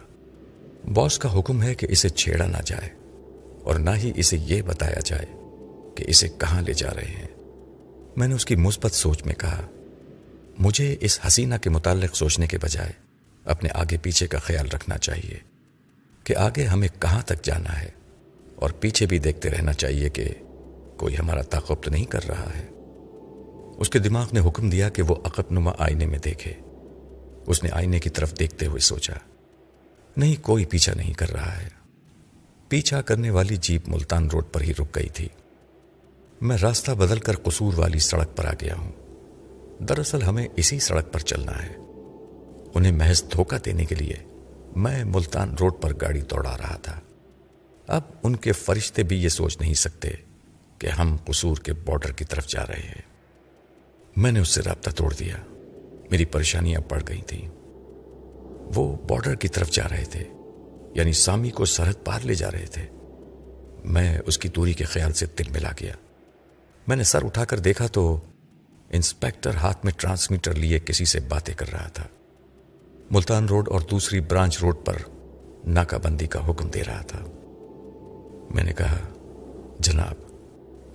باس کا حکم ہے کہ اسے چھیڑا نہ جائے اور نہ ہی اسے یہ بتایا جائے کہ اسے کہاں لے جا رہے ہیں۔ میں نے اس کی مثبت سوچ میں کہا، مجھے اس حسینہ کے متعلق سوچنے کے بجائے اپنے آگے پیچھے کا خیال رکھنا چاہیے کہ آگے ہمیں کہاں تک جانا ہے اور پیچھے بھی دیکھتے رہنا چاہیے کہ کوئی ہمارا تعقب تو نہیں کر رہا ہے۔ اس کے دماغ نے حکم دیا کہ وہ عقب نما آئینے میں دیکھے۔ اس نے آئینے کی طرف دیکھتے ہوئے سوچا، نہیں، کوئی پیچھا نہیں کر رہا ہے۔ پیچھا کرنے والی جیپ ملتان روڈ پر ہی رک گئی تھی۔ میں راستہ بدل کر قصور والی سڑک پر آ گیا ہوں۔ دراصل ہمیں اسی سڑک پر چلنا ہے۔ انہیں محض دھوکہ دینے کے لیے میں ملتان روڈ پر گاڑی دوڑا رہا تھا۔ اب ان کے فرشتے بھی یہ سوچ نہیں سکتے کہ ہم قصور کے بارڈر کی طرف جا رہے ہیں۔ میں نے اس سے رابطہ توڑ دیا۔ میری پریشانیاں بڑھ گئی تھیں۔ وہ بارڈر کی طرف جا رہے تھے یعنی سامی کو سرحد پار لے جا رہے تھے۔ میں اس کی دوری کے خیال سے دل ملا گیا۔ میں نے سر اٹھا کر دیکھا تو انسپیکٹر ہاتھ میں ٹرانسمیٹر لیے کسی سے باتیں کر رہا تھا۔ ملتان روڈ اور دوسری برانچ روڈ پر ناکہ بندی کا حکم دے رہا تھا۔ میں نے کہا، جناب،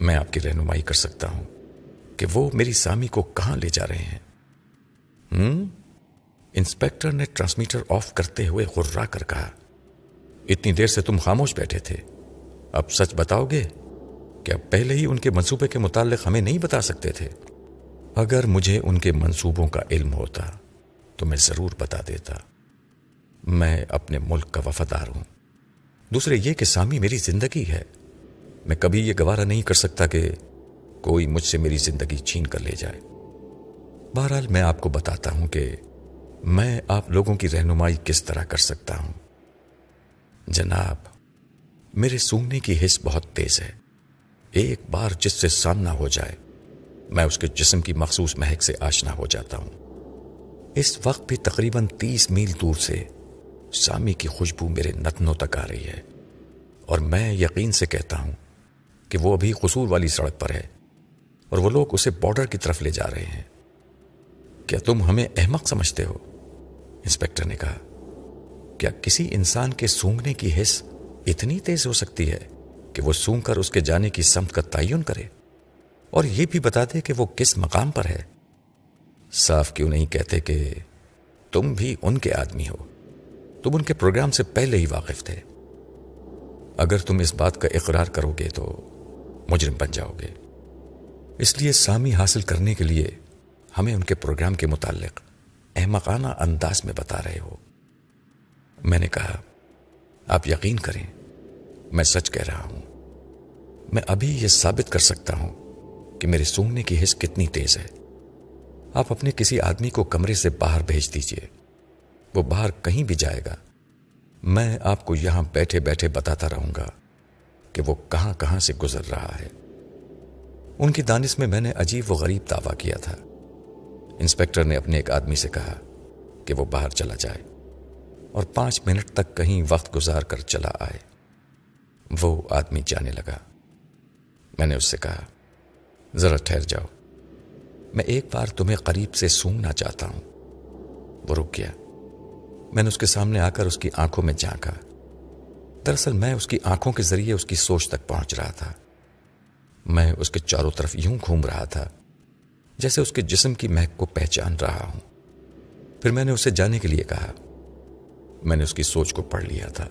میں آپ کی رہنمائی کر سکتا ہوں۔ کہ وہ میری سامی کو کہاں لے جا رہے ہیں؟ ہم؟ انسپیکٹر نے ٹرانسمیٹر آف کرتے ہوئے غرا کر کہا، اتنی دیر سے تم خاموش بیٹھے تھے، اب سچ بتاؤ گے؟ کہ اب پہلے ہی ان کے منصوبے کے متعلق ہمیں نہیں بتا سکتے تھے؟ اگر مجھے ان کے منصوبوں کا علم ہوتا تو میں ضرور بتا دیتا۔ میں اپنے ملک کا وفادار ہوں۔ دوسرے یہ کہ سامی میری زندگی ہے۔ میں کبھی یہ گوارا نہیں کر سکتا کہ کوئی مجھ سے میری زندگی چھین کر لے جائے۔ بہرحال میں آپ کو بتاتا ہوں کہ میں آپ لوگوں کی رہنمائی کس طرح کر سکتا ہوں۔ جناب، میرے سونگنے کی حص بہت تیز ہے۔ ایک بار جس سے سامنا ہو جائے، میں اس کے جسم کی مخصوص مہک سے آشنا ہو جاتا ہوں۔ اس وقت بھی تقریباً تیس میل دور سے سامی کی خوشبو میرے نتنوں تک آ رہی ہے۔ اور میں یقین سے کہتا ہوں کہ وہ ابھی قصور والی سڑک پر ہے۔ اور وہ لوگ اسے بارڈر کی طرف لے جا رہے ہیں۔ کیا تم ہمیں احمق سمجھتے ہو؟ انسپیکٹر نے کہا۔ کیا کسی انسان کے سونگنے کی حص اتنی تیز ہو سکتی ہے کہ وہ سونگ کر اس کے جانے کی سمت کا تعین کرے؟ اور یہ بھی بتا دے کہ وہ کس مقام پر ہے۔ صاف کیوں نہیں کہتے کہ تم بھی ان کے آدمی ہو۔ تم ان کے پروگرام سے پہلے ہی واقف تھے۔ اگر تم اس بات کا اقرار کرو گے تو مجرم بن جاؤ گے۔ اس لیے سامی حاصل کرنے کے لیے ہمیں ان کے پروگرام کے متعلق احمقانہ انداز میں بتا رہے ہو۔ میں نے کہا، آپ یقین کریں، میں سچ کہہ رہا ہوں۔ میں ابھی یہ ثابت کر سکتا ہوں کہ میرے سونگنے کی حص کتنی تیز ہے۔ آپ اپنے کسی آدمی کو کمرے سے باہر بھیج دیجیے۔ وہ باہر کہیں بھی جائے گا۔ میں آپ کو یہاں بیٹھے بیٹھے بتاتا رہوں گا کہ وہ کہاں کہاں سے گزر رہا ہے۔ ان کی دانش میں میں نے عجیب و غریب دعویٰ کیا تھا۔ انسپیکٹر نے اپنے ایک آدمی سے کہا کہ وہ باہر چلا جائے اور پانچ منٹ تک کہیں وقت گزار کر چلا آئے۔ وہ آدمی جانے لگا۔ میں نے اس سے کہا، ذرا ٹھہر جاؤ۔ میں ایک بار تمہیں قریب سے سونگنا چاہتا ہوں۔ وہ رک گیا۔ میں نے اس کے سامنے آ کر اس کی آنکھوں میں جھانکا۔ دراصل میں اس کی آنکھوں کے ذریعے اس کی سوچ تک پہنچ رہا تھا۔ میں اس کے چاروں طرف یوں گھوم رہا تھا، جیسے اس کے جسم کی مہک کو پہچان رہا ہوں۔ پھر میں نے اسے جانے کے لیے کہا۔ میں نے اس کی سوچ کو پڑھ لیا تھا۔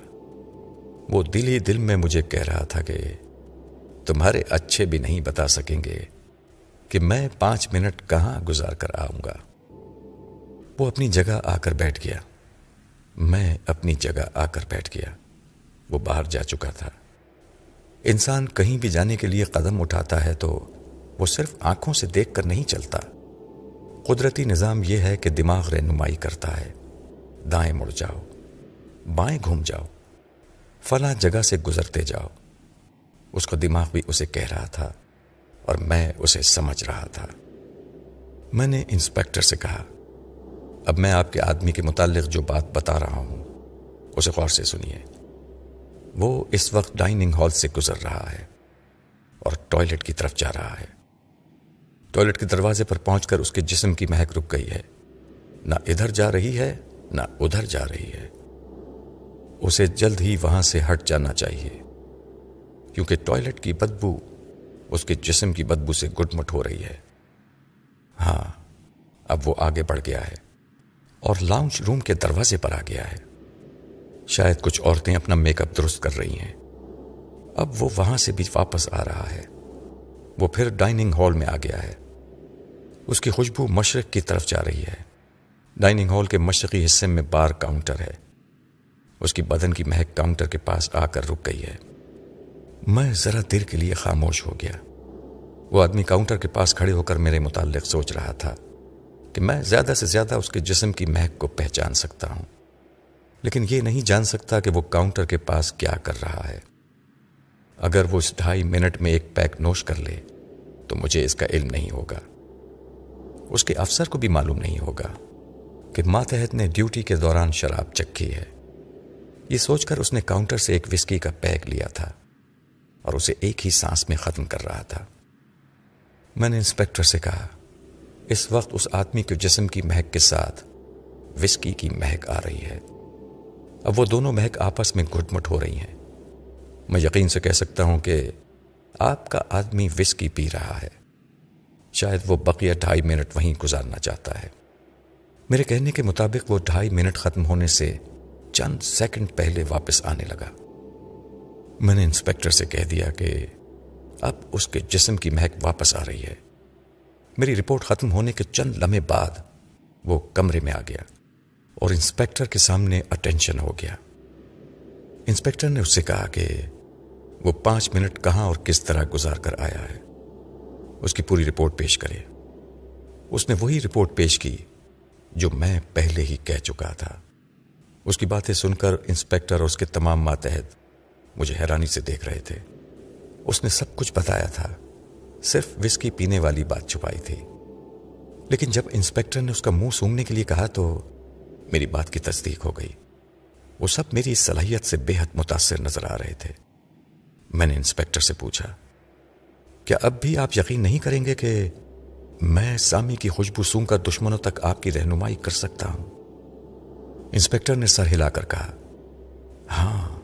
وہ دل ہی دل میں مجھے کہہ رہا تھا کہ تمہارے اچھے بھی نہیں بتا سکیں گے کہ میں پانچ منٹ کہاں گزار کر آؤں گا۔ وہ اپنی جگہ آ کر بیٹھ گیا۔ میں اپنی جگہ آ کر بیٹھ گیا۔ وہ باہر جا چکا تھا۔ انسان کہیں بھی جانے کے لیے قدم اٹھاتا ہے تو وہ صرف آنکھوں سے دیکھ کر نہیں چلتا۔ قدرتی نظام یہ ہے کہ دماغ رہنمائی کرتا ہے۔ دائیں مڑ جاؤ، بائیں گھوم جاؤ، فلاں جگہ سے گزرتے جاؤ۔ اس کا دماغ بھی اسے کہہ رہا تھا اور میں اسے سمجھ رہا تھا۔ میں نے انسپیکٹر سے کہا، اب میں آپ کے آدمی کے متعلق جو بات بتا رہا ہوں، اسے غور سے سنیے۔ وہ اس وقت ڈائننگ ہال سے گزر رہا ہے اور ٹوائلٹ کی طرف جا رہا ہے۔ ٹوائلٹ کے دروازے پر پہنچ کر اس کے جسم کی مہک رک گئی ہے۔ نہ ادھر جا رہی ہے، نہ ادھر جا رہی ہے۔ اسے جلد ہی وہاں سے ہٹ جانا چاہیے، کیونکہ ٹوائلٹ کی بدبو اس کے جسم کی بدبو سے گٹ مٹ ہو رہی ہے۔ ہاں اب وہ آگے بڑھ گیا ہے اور لاؤنج روم کے دروازے پر آ گیا ہے۔ شاید کچھ عورتیں اپنا میک اپ درست کر رہی ہیں۔ اب وہ وہاں سے بھی واپس آ رہا ہے۔ وہ پھر ڈائننگ ہال میں آ گیا ہے۔ اس کی خوشبو مشرق کی طرف جا رہی ہے۔ ڈائننگ ہال کے مشرقی حصے میں بار کاؤنٹر ہے۔ اس کی بدن کی مہک کاؤنٹر کے پاس آ کر رک گئی ہے۔ میں ذرا دیر کے لیے خاموش ہو گیا۔ وہ آدمی کاؤنٹر کے پاس کھڑے ہو کر میرے متعلق سوچ رہا تھا کہ میں زیادہ سے زیادہ اس کے جسم کی مہک کو پہچان سکتا ہوں۔ لیکن یہ نہیں جان سکتا کہ وہ کاؤنٹر کے پاس کیا کر رہا ہے۔ اگر وہ اس ڈھائی منٹ میں ایک پیک نوش کر لے، تو مجھے اس کا علم نہیں ہوگا۔ اس کے افسر کو بھی معلوم نہیں ہوگا کہ ماتحت نے ڈیوٹی کے دوران شراب چکھی ہے۔ یہ سوچ کر اس نے کاؤنٹر سے ایک وسکی کا پیک لیا تھا اور اسے ایک ہی سانس میں ختم کر رہا تھا۔ میں نے انسپیکٹر سے کہا، اس وقت اس آدمی کے جسم کی مہک کے ساتھ وسکی کی مہک آ رہی ہے۔ اب وہ دونوں مہک آپس میں گھٹ مٹ ہو رہی ہیں۔ میں یقین سے کہہ سکتا ہوں کہ آپ کا آدمی وسکی پی رہا ہے۔ شاید وہ بقیہ ڈھائی منٹ وہیں گزارنا چاہتا ہے۔ میرے کہنے کے مطابق وہ ڈھائی منٹ ختم ہونے سے چند سیکنڈ پہلے واپس آنے لگا۔ میں نے انسپیکٹر سے کہہ دیا کہ اب اس کے جسم کی مہک واپس آ رہی ہے۔ میری رپورٹ ختم ہونے کے چند لمحے بعد وہ کمرے میں آ گیا۔ اور انسپیکٹر کے سامنے اٹینشن ہو گیا۔ انسپیکٹر نے اس سے کہا کہ وہ پانچ منٹ کہاں اور کس طرح گزار کر آیا ہے۔ اس کی پوری رپورٹ پیش کرے۔ اس نے وہی رپورٹ پیش کی جو میں پہلے ہی کہہ چکا تھا۔ اس کی باتیں سن کر انسپیکٹر اور اس کے تمام ماتحت مجھے حیرانی سے دیکھ رہے تھے۔ اس نے سب کچھ بتایا تھا۔ صرف وسکی پینے والی بات چھپائی تھی۔ لیکن جب انسپیکٹر نے اس کا منہ سونگنے کے لیے کہا تو میری بات کی تصدیق ہو گئی۔ وہ سب میری صلاحیت سے بے حد متاثر نظر آ رہے تھے۔ میں نے انسپیکٹر سے پوچھا، کیا اب بھی آپ یقین نہیں کریں گے کہ میں سامی کی خوشبو سونگ کر دشمنوں تک آپ کی رہنمائی کر سکتا ہوں؟ انسپیکٹر نے سر ہلا کر کہا ہاں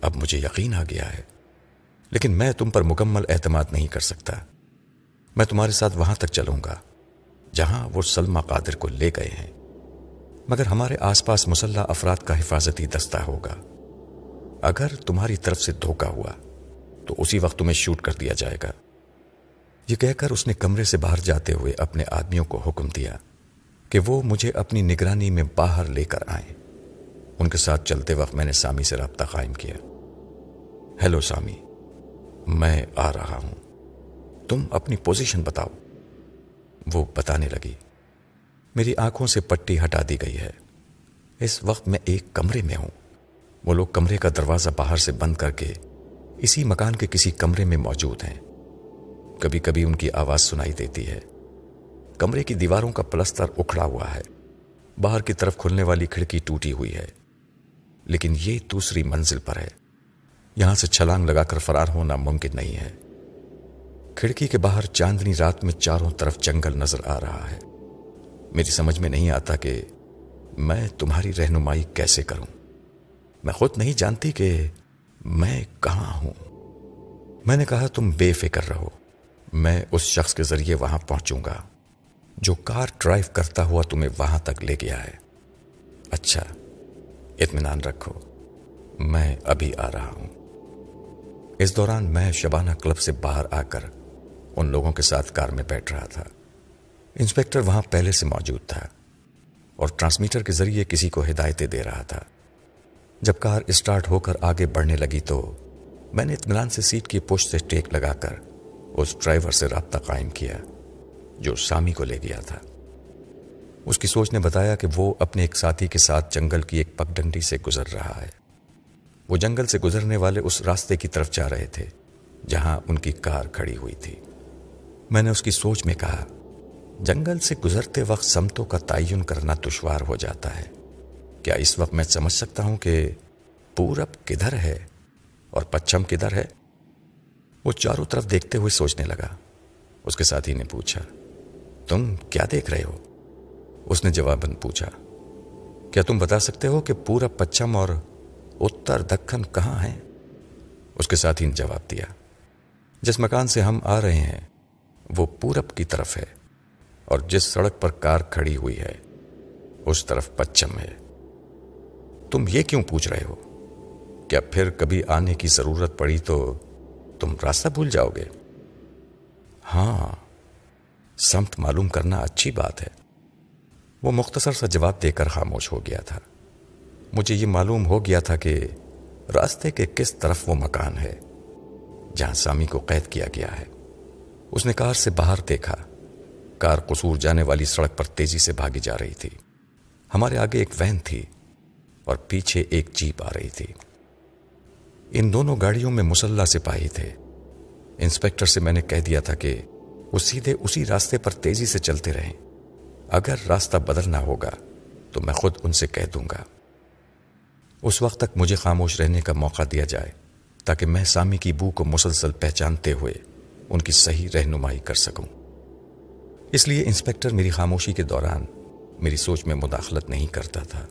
اب مجھے یقین آ گیا ہے، لیکن میں تم پر مکمل اعتماد نہیں کر سکتا۔ میں تمہارے ساتھ وہاں تک چلوں گا، جہاں وہ سلما قادر کو لے گئے ہیں۔ مگر ہمارے آس پاس مسلح افراد کا حفاظتی دستہ ہوگا۔ اگر تمہاری طرف سے دھوکا ہوا، تو اسی وقت تمہیں شوٹ کر دیا جائے گا۔ یہ کہہ کر اس نے کمرے سے باہر جاتے ہوئے اپنے آدمیوں کو حکم دیا کہ وہ مجھے اپنی نگرانی میں باہر لے کر آئیں۔ ان کے ساتھ چلتے وقت میں نے سامی سے رابطہ قائم کیا۔ ہیلو سامی، میں آ رہا ہوں۔ تم اپنی پوزیشن بتاؤ۔ وہ بتانے لگی۔ میری آنکھوں سے پٹی ہٹا دی گئی ہے۔ اس وقت میں ایک کمرے میں ہوں۔ وہ لوگ کمرے کا دروازہ باہر سے بند کر کے اسی مکان کے کسی کمرے میں موجود ہیں۔ کبھی کبھی ان کی آواز سنائی دیتی ہے۔ کمرے کی دیواروں کا پلستر اکھڑا ہوا ہے۔ باہر کی طرف کھلنے والی کھڑکی ٹوٹی ہوئی ہے۔ لیکن یہ دوسری منزل پر ہے۔ یہاں سے چھلانگ لگا کر فرار ہونا ممکن نہیں ہے۔ کھڑکی کے باہر چاندنی رات میں چاروں طرف جنگل نظر آ رہا ہے۔ میری سمجھ میں نہیں آتا کہ میں تمہاری رہنمائی کیسے کروں۔ میں خود نہیں جانتی کہ میں کہاں ہوں۔ میں نے کہا، تم بے فکر رہو۔ میں اس شخص کے ذریعے وہاں پہنچوں گا جو کار ڈرائیو کرتا ہوا تمہیں وہاں تک لے گیا ہے۔ اچھا اطمینان رکھو، میں ابھی آ رہا ہوں۔ اس دوران میں شبانہ کلب سے باہر آ کر ان لوگوں کے ساتھ کار میں بیٹھ رہا تھا۔ انسپیکٹر وہاں پہلے سے موجود تھا اور ٹرانسمیٹر کے ذریعے کسی کو ہدایتیں دے رہا تھا۔ جب کار اسٹارٹ ہو کر آگے بڑھنے لگی تو میں نے اطمینان سے سیٹ کی پشت سے ٹیک لگا کر اس ڈرائیور سے رابطہ قائم کیا جو سامی کو لے گیا تھا۔ اس کی سوچ نے بتایا کہ وہ اپنے ایک ساتھی کے ساتھ جنگل کی ایک پگڈنڈی سے گزر رہا ہے۔ وہ جنگل سے گزرنے والے اس راستے کی طرف جا رہے تھے جہاں ان کی کار کھڑی ہوئی تھی۔ میں نے اس کی سوچ میں کہا جنگل سے گزرتے وقت سمتوں کا تعین کرنا دشوار ہو جاتا ہے۔ کیا اس وقت میں سمجھ سکتا ہوں کہ پورب کدھر ہے اور پچھم کدھر ہے؟ وہ چاروں طرف دیکھتے ہوئے سوچنے لگا۔ اس کے ساتھی نے پوچھا، تم کیا دیکھ رہے ہو؟ اس نے جواباً پوچھا، کیا تم بتا سکتے ہو کہ پورب پچھم اور اتر دکن کہاں ہیں؟ اس کے ساتھی نے جواب دیا، جس مکان سے ہم آ رہے ہیں، وہ پورب کی طرف ہے۔ اور جس سڑک پر کار کھڑی ہوئی ہے، اس طرف پچھم ہے۔ تم یہ کیوں پوچھ رہے ہو؟ کیا پھر کبھی آنے کی ضرورت پڑی تو تم راستہ بھول جاؤ گے؟ ہاں سمت معلوم کرنا اچھی بات ہے۔ وہ مختصر سا جواب دے کر خاموش ہو گیا تھا۔ مجھے یہ معلوم ہو گیا تھا کہ راستے کے کس طرف وہ مکان ہے جہاں سامی کو قید کیا گیا ہے۔ اس نے کار سے باہر دیکھا۔ کار قصور جانے والی سڑک پر تیزی سے بھاگی جا رہی تھی۔ ہمارے آگے ایک وین تھی اور پیچھے ایک جیپ آ رہی تھی۔ ان دونوں گاڑیوں میں مسلح سپاہی تھے۔ انسپیکٹر سے میں نے کہہ دیا تھا کہ وہ سیدھے اسی راستے پر تیزی سے چلتے رہیں۔ اگر راستہ بدلنا ہوگا تو میں خود ان سے کہہ دوں گا۔ اس وقت تک مجھے خاموش رہنے کا موقع دیا جائے تاکہ میں سامی کی بو کو مسلسل پہچانتے ہوئے ان کی صحیح رہنمائی کر سکوں۔ اس لیے انسپیکٹر میری خاموشی کے دوران میری سوچ میں مداخلت نہیں کرتا تھا۔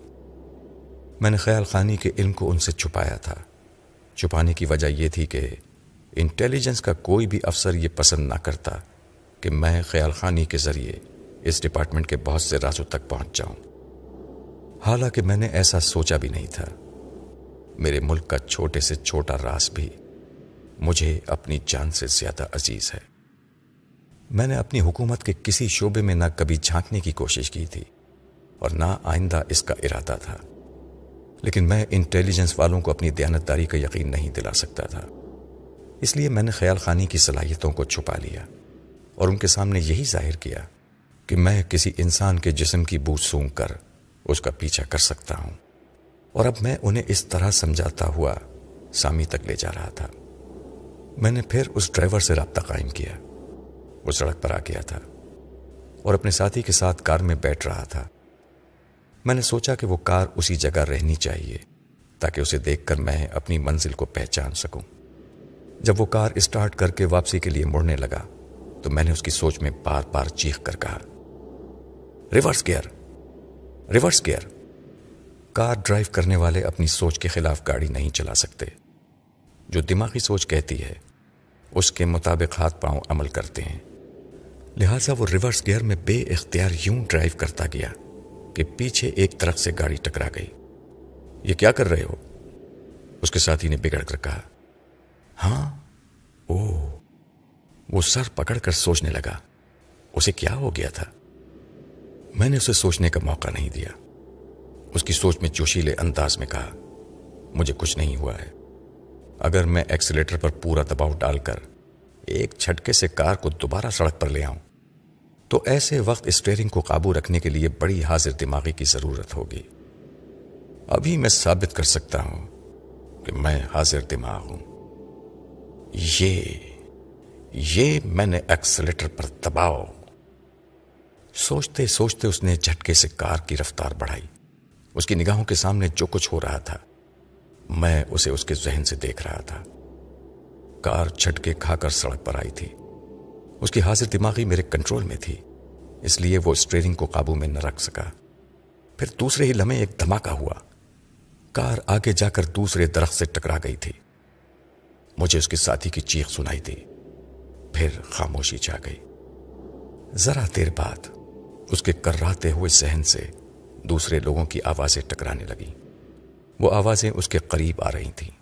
میں نے خیال خانی کے علم کو ان سے چھپایا تھا۔ چھپانے کی وجہ یہ تھی کہ انٹیلیجنس کا کوئی بھی افسر یہ پسند نہ کرتا کہ میں خیال خانی کے ذریعے اس ڈپارٹمنٹ کے بہت سے رازوں تک پہنچ جاؤں۔ حالانکہ میں نے ایسا سوچا بھی نہیں تھا۔ میرے ملک کا چھوٹے سے چھوٹا راز بھی مجھے اپنی جان سے زیادہ عزیز ہے۔ میں نے اپنی حکومت کے کسی شعبے میں نہ کبھی جھانکنے کی کوشش کی تھی اور نہ آئندہ اس کا ارادہ تھا۔ لیکن میں انٹیلیجنس والوں کو اپنی دیانتداری کا یقین نہیں دلا سکتا تھا۔ اس لیے میں نے خیال خانی کی صلاحیتوں کو چھپا لیا اور ان کے سامنے یہی ظاہر کیا کہ میں کسی انسان کے جسم کی بو سونگ کر اس کا پیچھا کر سکتا ہوں۔ اور اب میں انہیں اس طرح سمجھاتا ہوا سامی تک لے جا رہا تھا۔ میں نے پھر اس ڈرائیور سے رابطہ قائم کیا۔ وہ سڑک پر آ گیا تھا اور اپنے ساتھی کے ساتھ کار میں بیٹھ رہا تھا۔ میں نے سوچا کہ وہ کار اسی جگہ رہنی چاہیے تاکہ اسے دیکھ کر میں اپنی منزل کو پہچان سکوں۔ جب وہ کار اسٹارٹ کر کے واپسی کے لیے مڑنے لگا تو میں نے اس کی سوچ میں بار بار چیخ کر کہا، reverse gear reverse gear. Car drive کرنے والے اپنی سوچ کے خلاف گاڑی نہیں چلا سکتے۔ جو دماغی سوچ کہتی ہے، اس کے مطابق ہاتھ پاؤں عمل کرتے ہیں۔ لہذا وہ ریورس گیئر میں بے اختیار یوں ڈرائیو کرتا گیا کہ پیچھے ایک طرف سے گاڑی ٹکرا گئی۔ یہ کیا کر رہے ہو؟ اس کے ساتھی نے بگڑ کر کہا ہاں او وہ سر پکڑ کر سوچنے لگا، اسے کیا ہو گیا تھا؟ میں نے اسے سوچنے کا موقع نہیں دیا۔ اس کی سوچ میں جوشیلے انداز میں کہا، مجھے کچھ نہیں ہوا ہے۔ اگر میں ایکسیلیٹر پر پورا دباؤ ڈال کر ایک چھٹکے سے کار کو دوبارہ سڑک پر لے آؤں۔ تو ایسے وقت اسٹیئرنگ کو قابو رکھنے کے لیے بڑی حاضر دماغی کی ضرورت ہوگی۔ ابھی میں ثابت کر سکتا ہوں کہ میں حاضر دماغ ہوں۔ یہ یہ میں نے ایکسیلیٹر پر دباؤ۔ سوچتے سوچتے اس نے جھٹکے سے کار کی رفتار بڑھائی۔ اس کی نگاہوں کے سامنے جو کچھ ہو رہا تھا، میں اسے اس کے ذہن سے دیکھ رہا تھا۔ کار جھٹکے کھا کر سڑک پر آئی تھی۔ اس کی حاضر دماغی میرے کنٹرول میں تھی، اس لیے وہ اسٹیئرنگ کو قابو میں نہ رکھ سکا۔ پھر دوسرے ہی لمحے ایک دھماکہ ہوا۔ کار آگے جا کر دوسرے درخت سے ٹکرا گئی تھی۔ مجھے اس کے ساتھی کی چیخ سنائی تھی پھر خاموشی چاہ گئی۔ ذرا دیر بعد اس کے کراتے ہوئے سہن سے دوسرے لوگوں کی آوازیں ٹکرانے لگی وہ آوازیں اس کے قریب آ رہی تھیں۔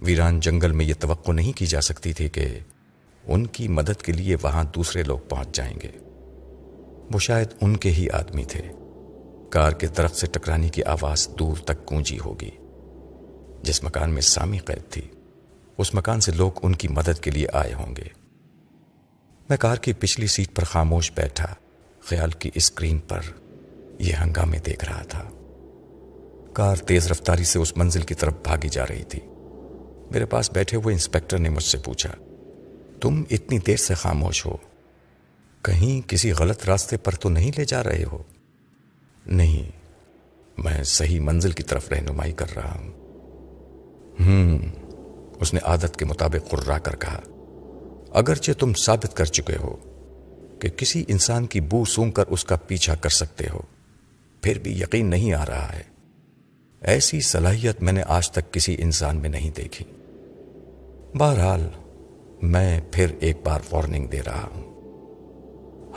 ویران جنگل میں یہ توقع نہیں کی جا سکتی تھی کہ ان کی مدد کے لیے وہاں دوسرے لوگ پہنچ جائیں گے۔ وہ شاید ان کے ہی آدمی تھے۔ کار کے درخت سے ٹکرانے کی آواز دور تک گونجی ہوگی۔ جس مکان میں سامی قید تھی، اس مکان سے لوگ ان کی مدد کے لیے آئے ہوں گے۔ میں کار کی پچھلی سیٹ پر خاموش بیٹھا، خیال کی اسکرین پر یہ ہنگامے دیکھ رہا تھا۔ کار تیز رفتاری سے اس منزل کی طرف بھاگی جا رہی تھی۔ میرے پاس بیٹھے ہوئے انسپیکٹر نے مجھ سے پوچھا، تم اتنی دیر سے خاموش ہو؟ کہیں کسی غلط راستے پر تو نہیں لے جا رہے ہو؟ نہیں، میں صحیح منزل کی طرف رہنمائی کر رہا ہوں۔ ہوں اس نے عادت کے مطابق قرا کر کہا، اگرچہ تم ثابت کر چکے ہو کہ کسی انسان کی بو سونگ کر اس کا پیچھا کر سکتے ہو، پھر بھی یقین نہیں آ رہا ہے۔ ایسی صلاحیت میں نے آج تک کسی انسان میں نہیں دیکھی۔ بہرحال، میں پھر ایک بار وارننگ دے رہا ہوں۔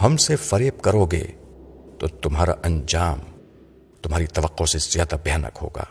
ہم سے فریب کرو گے تو تمہارا انجام، تمہاری توقع سے زیادہ بھیانک ہوگا۔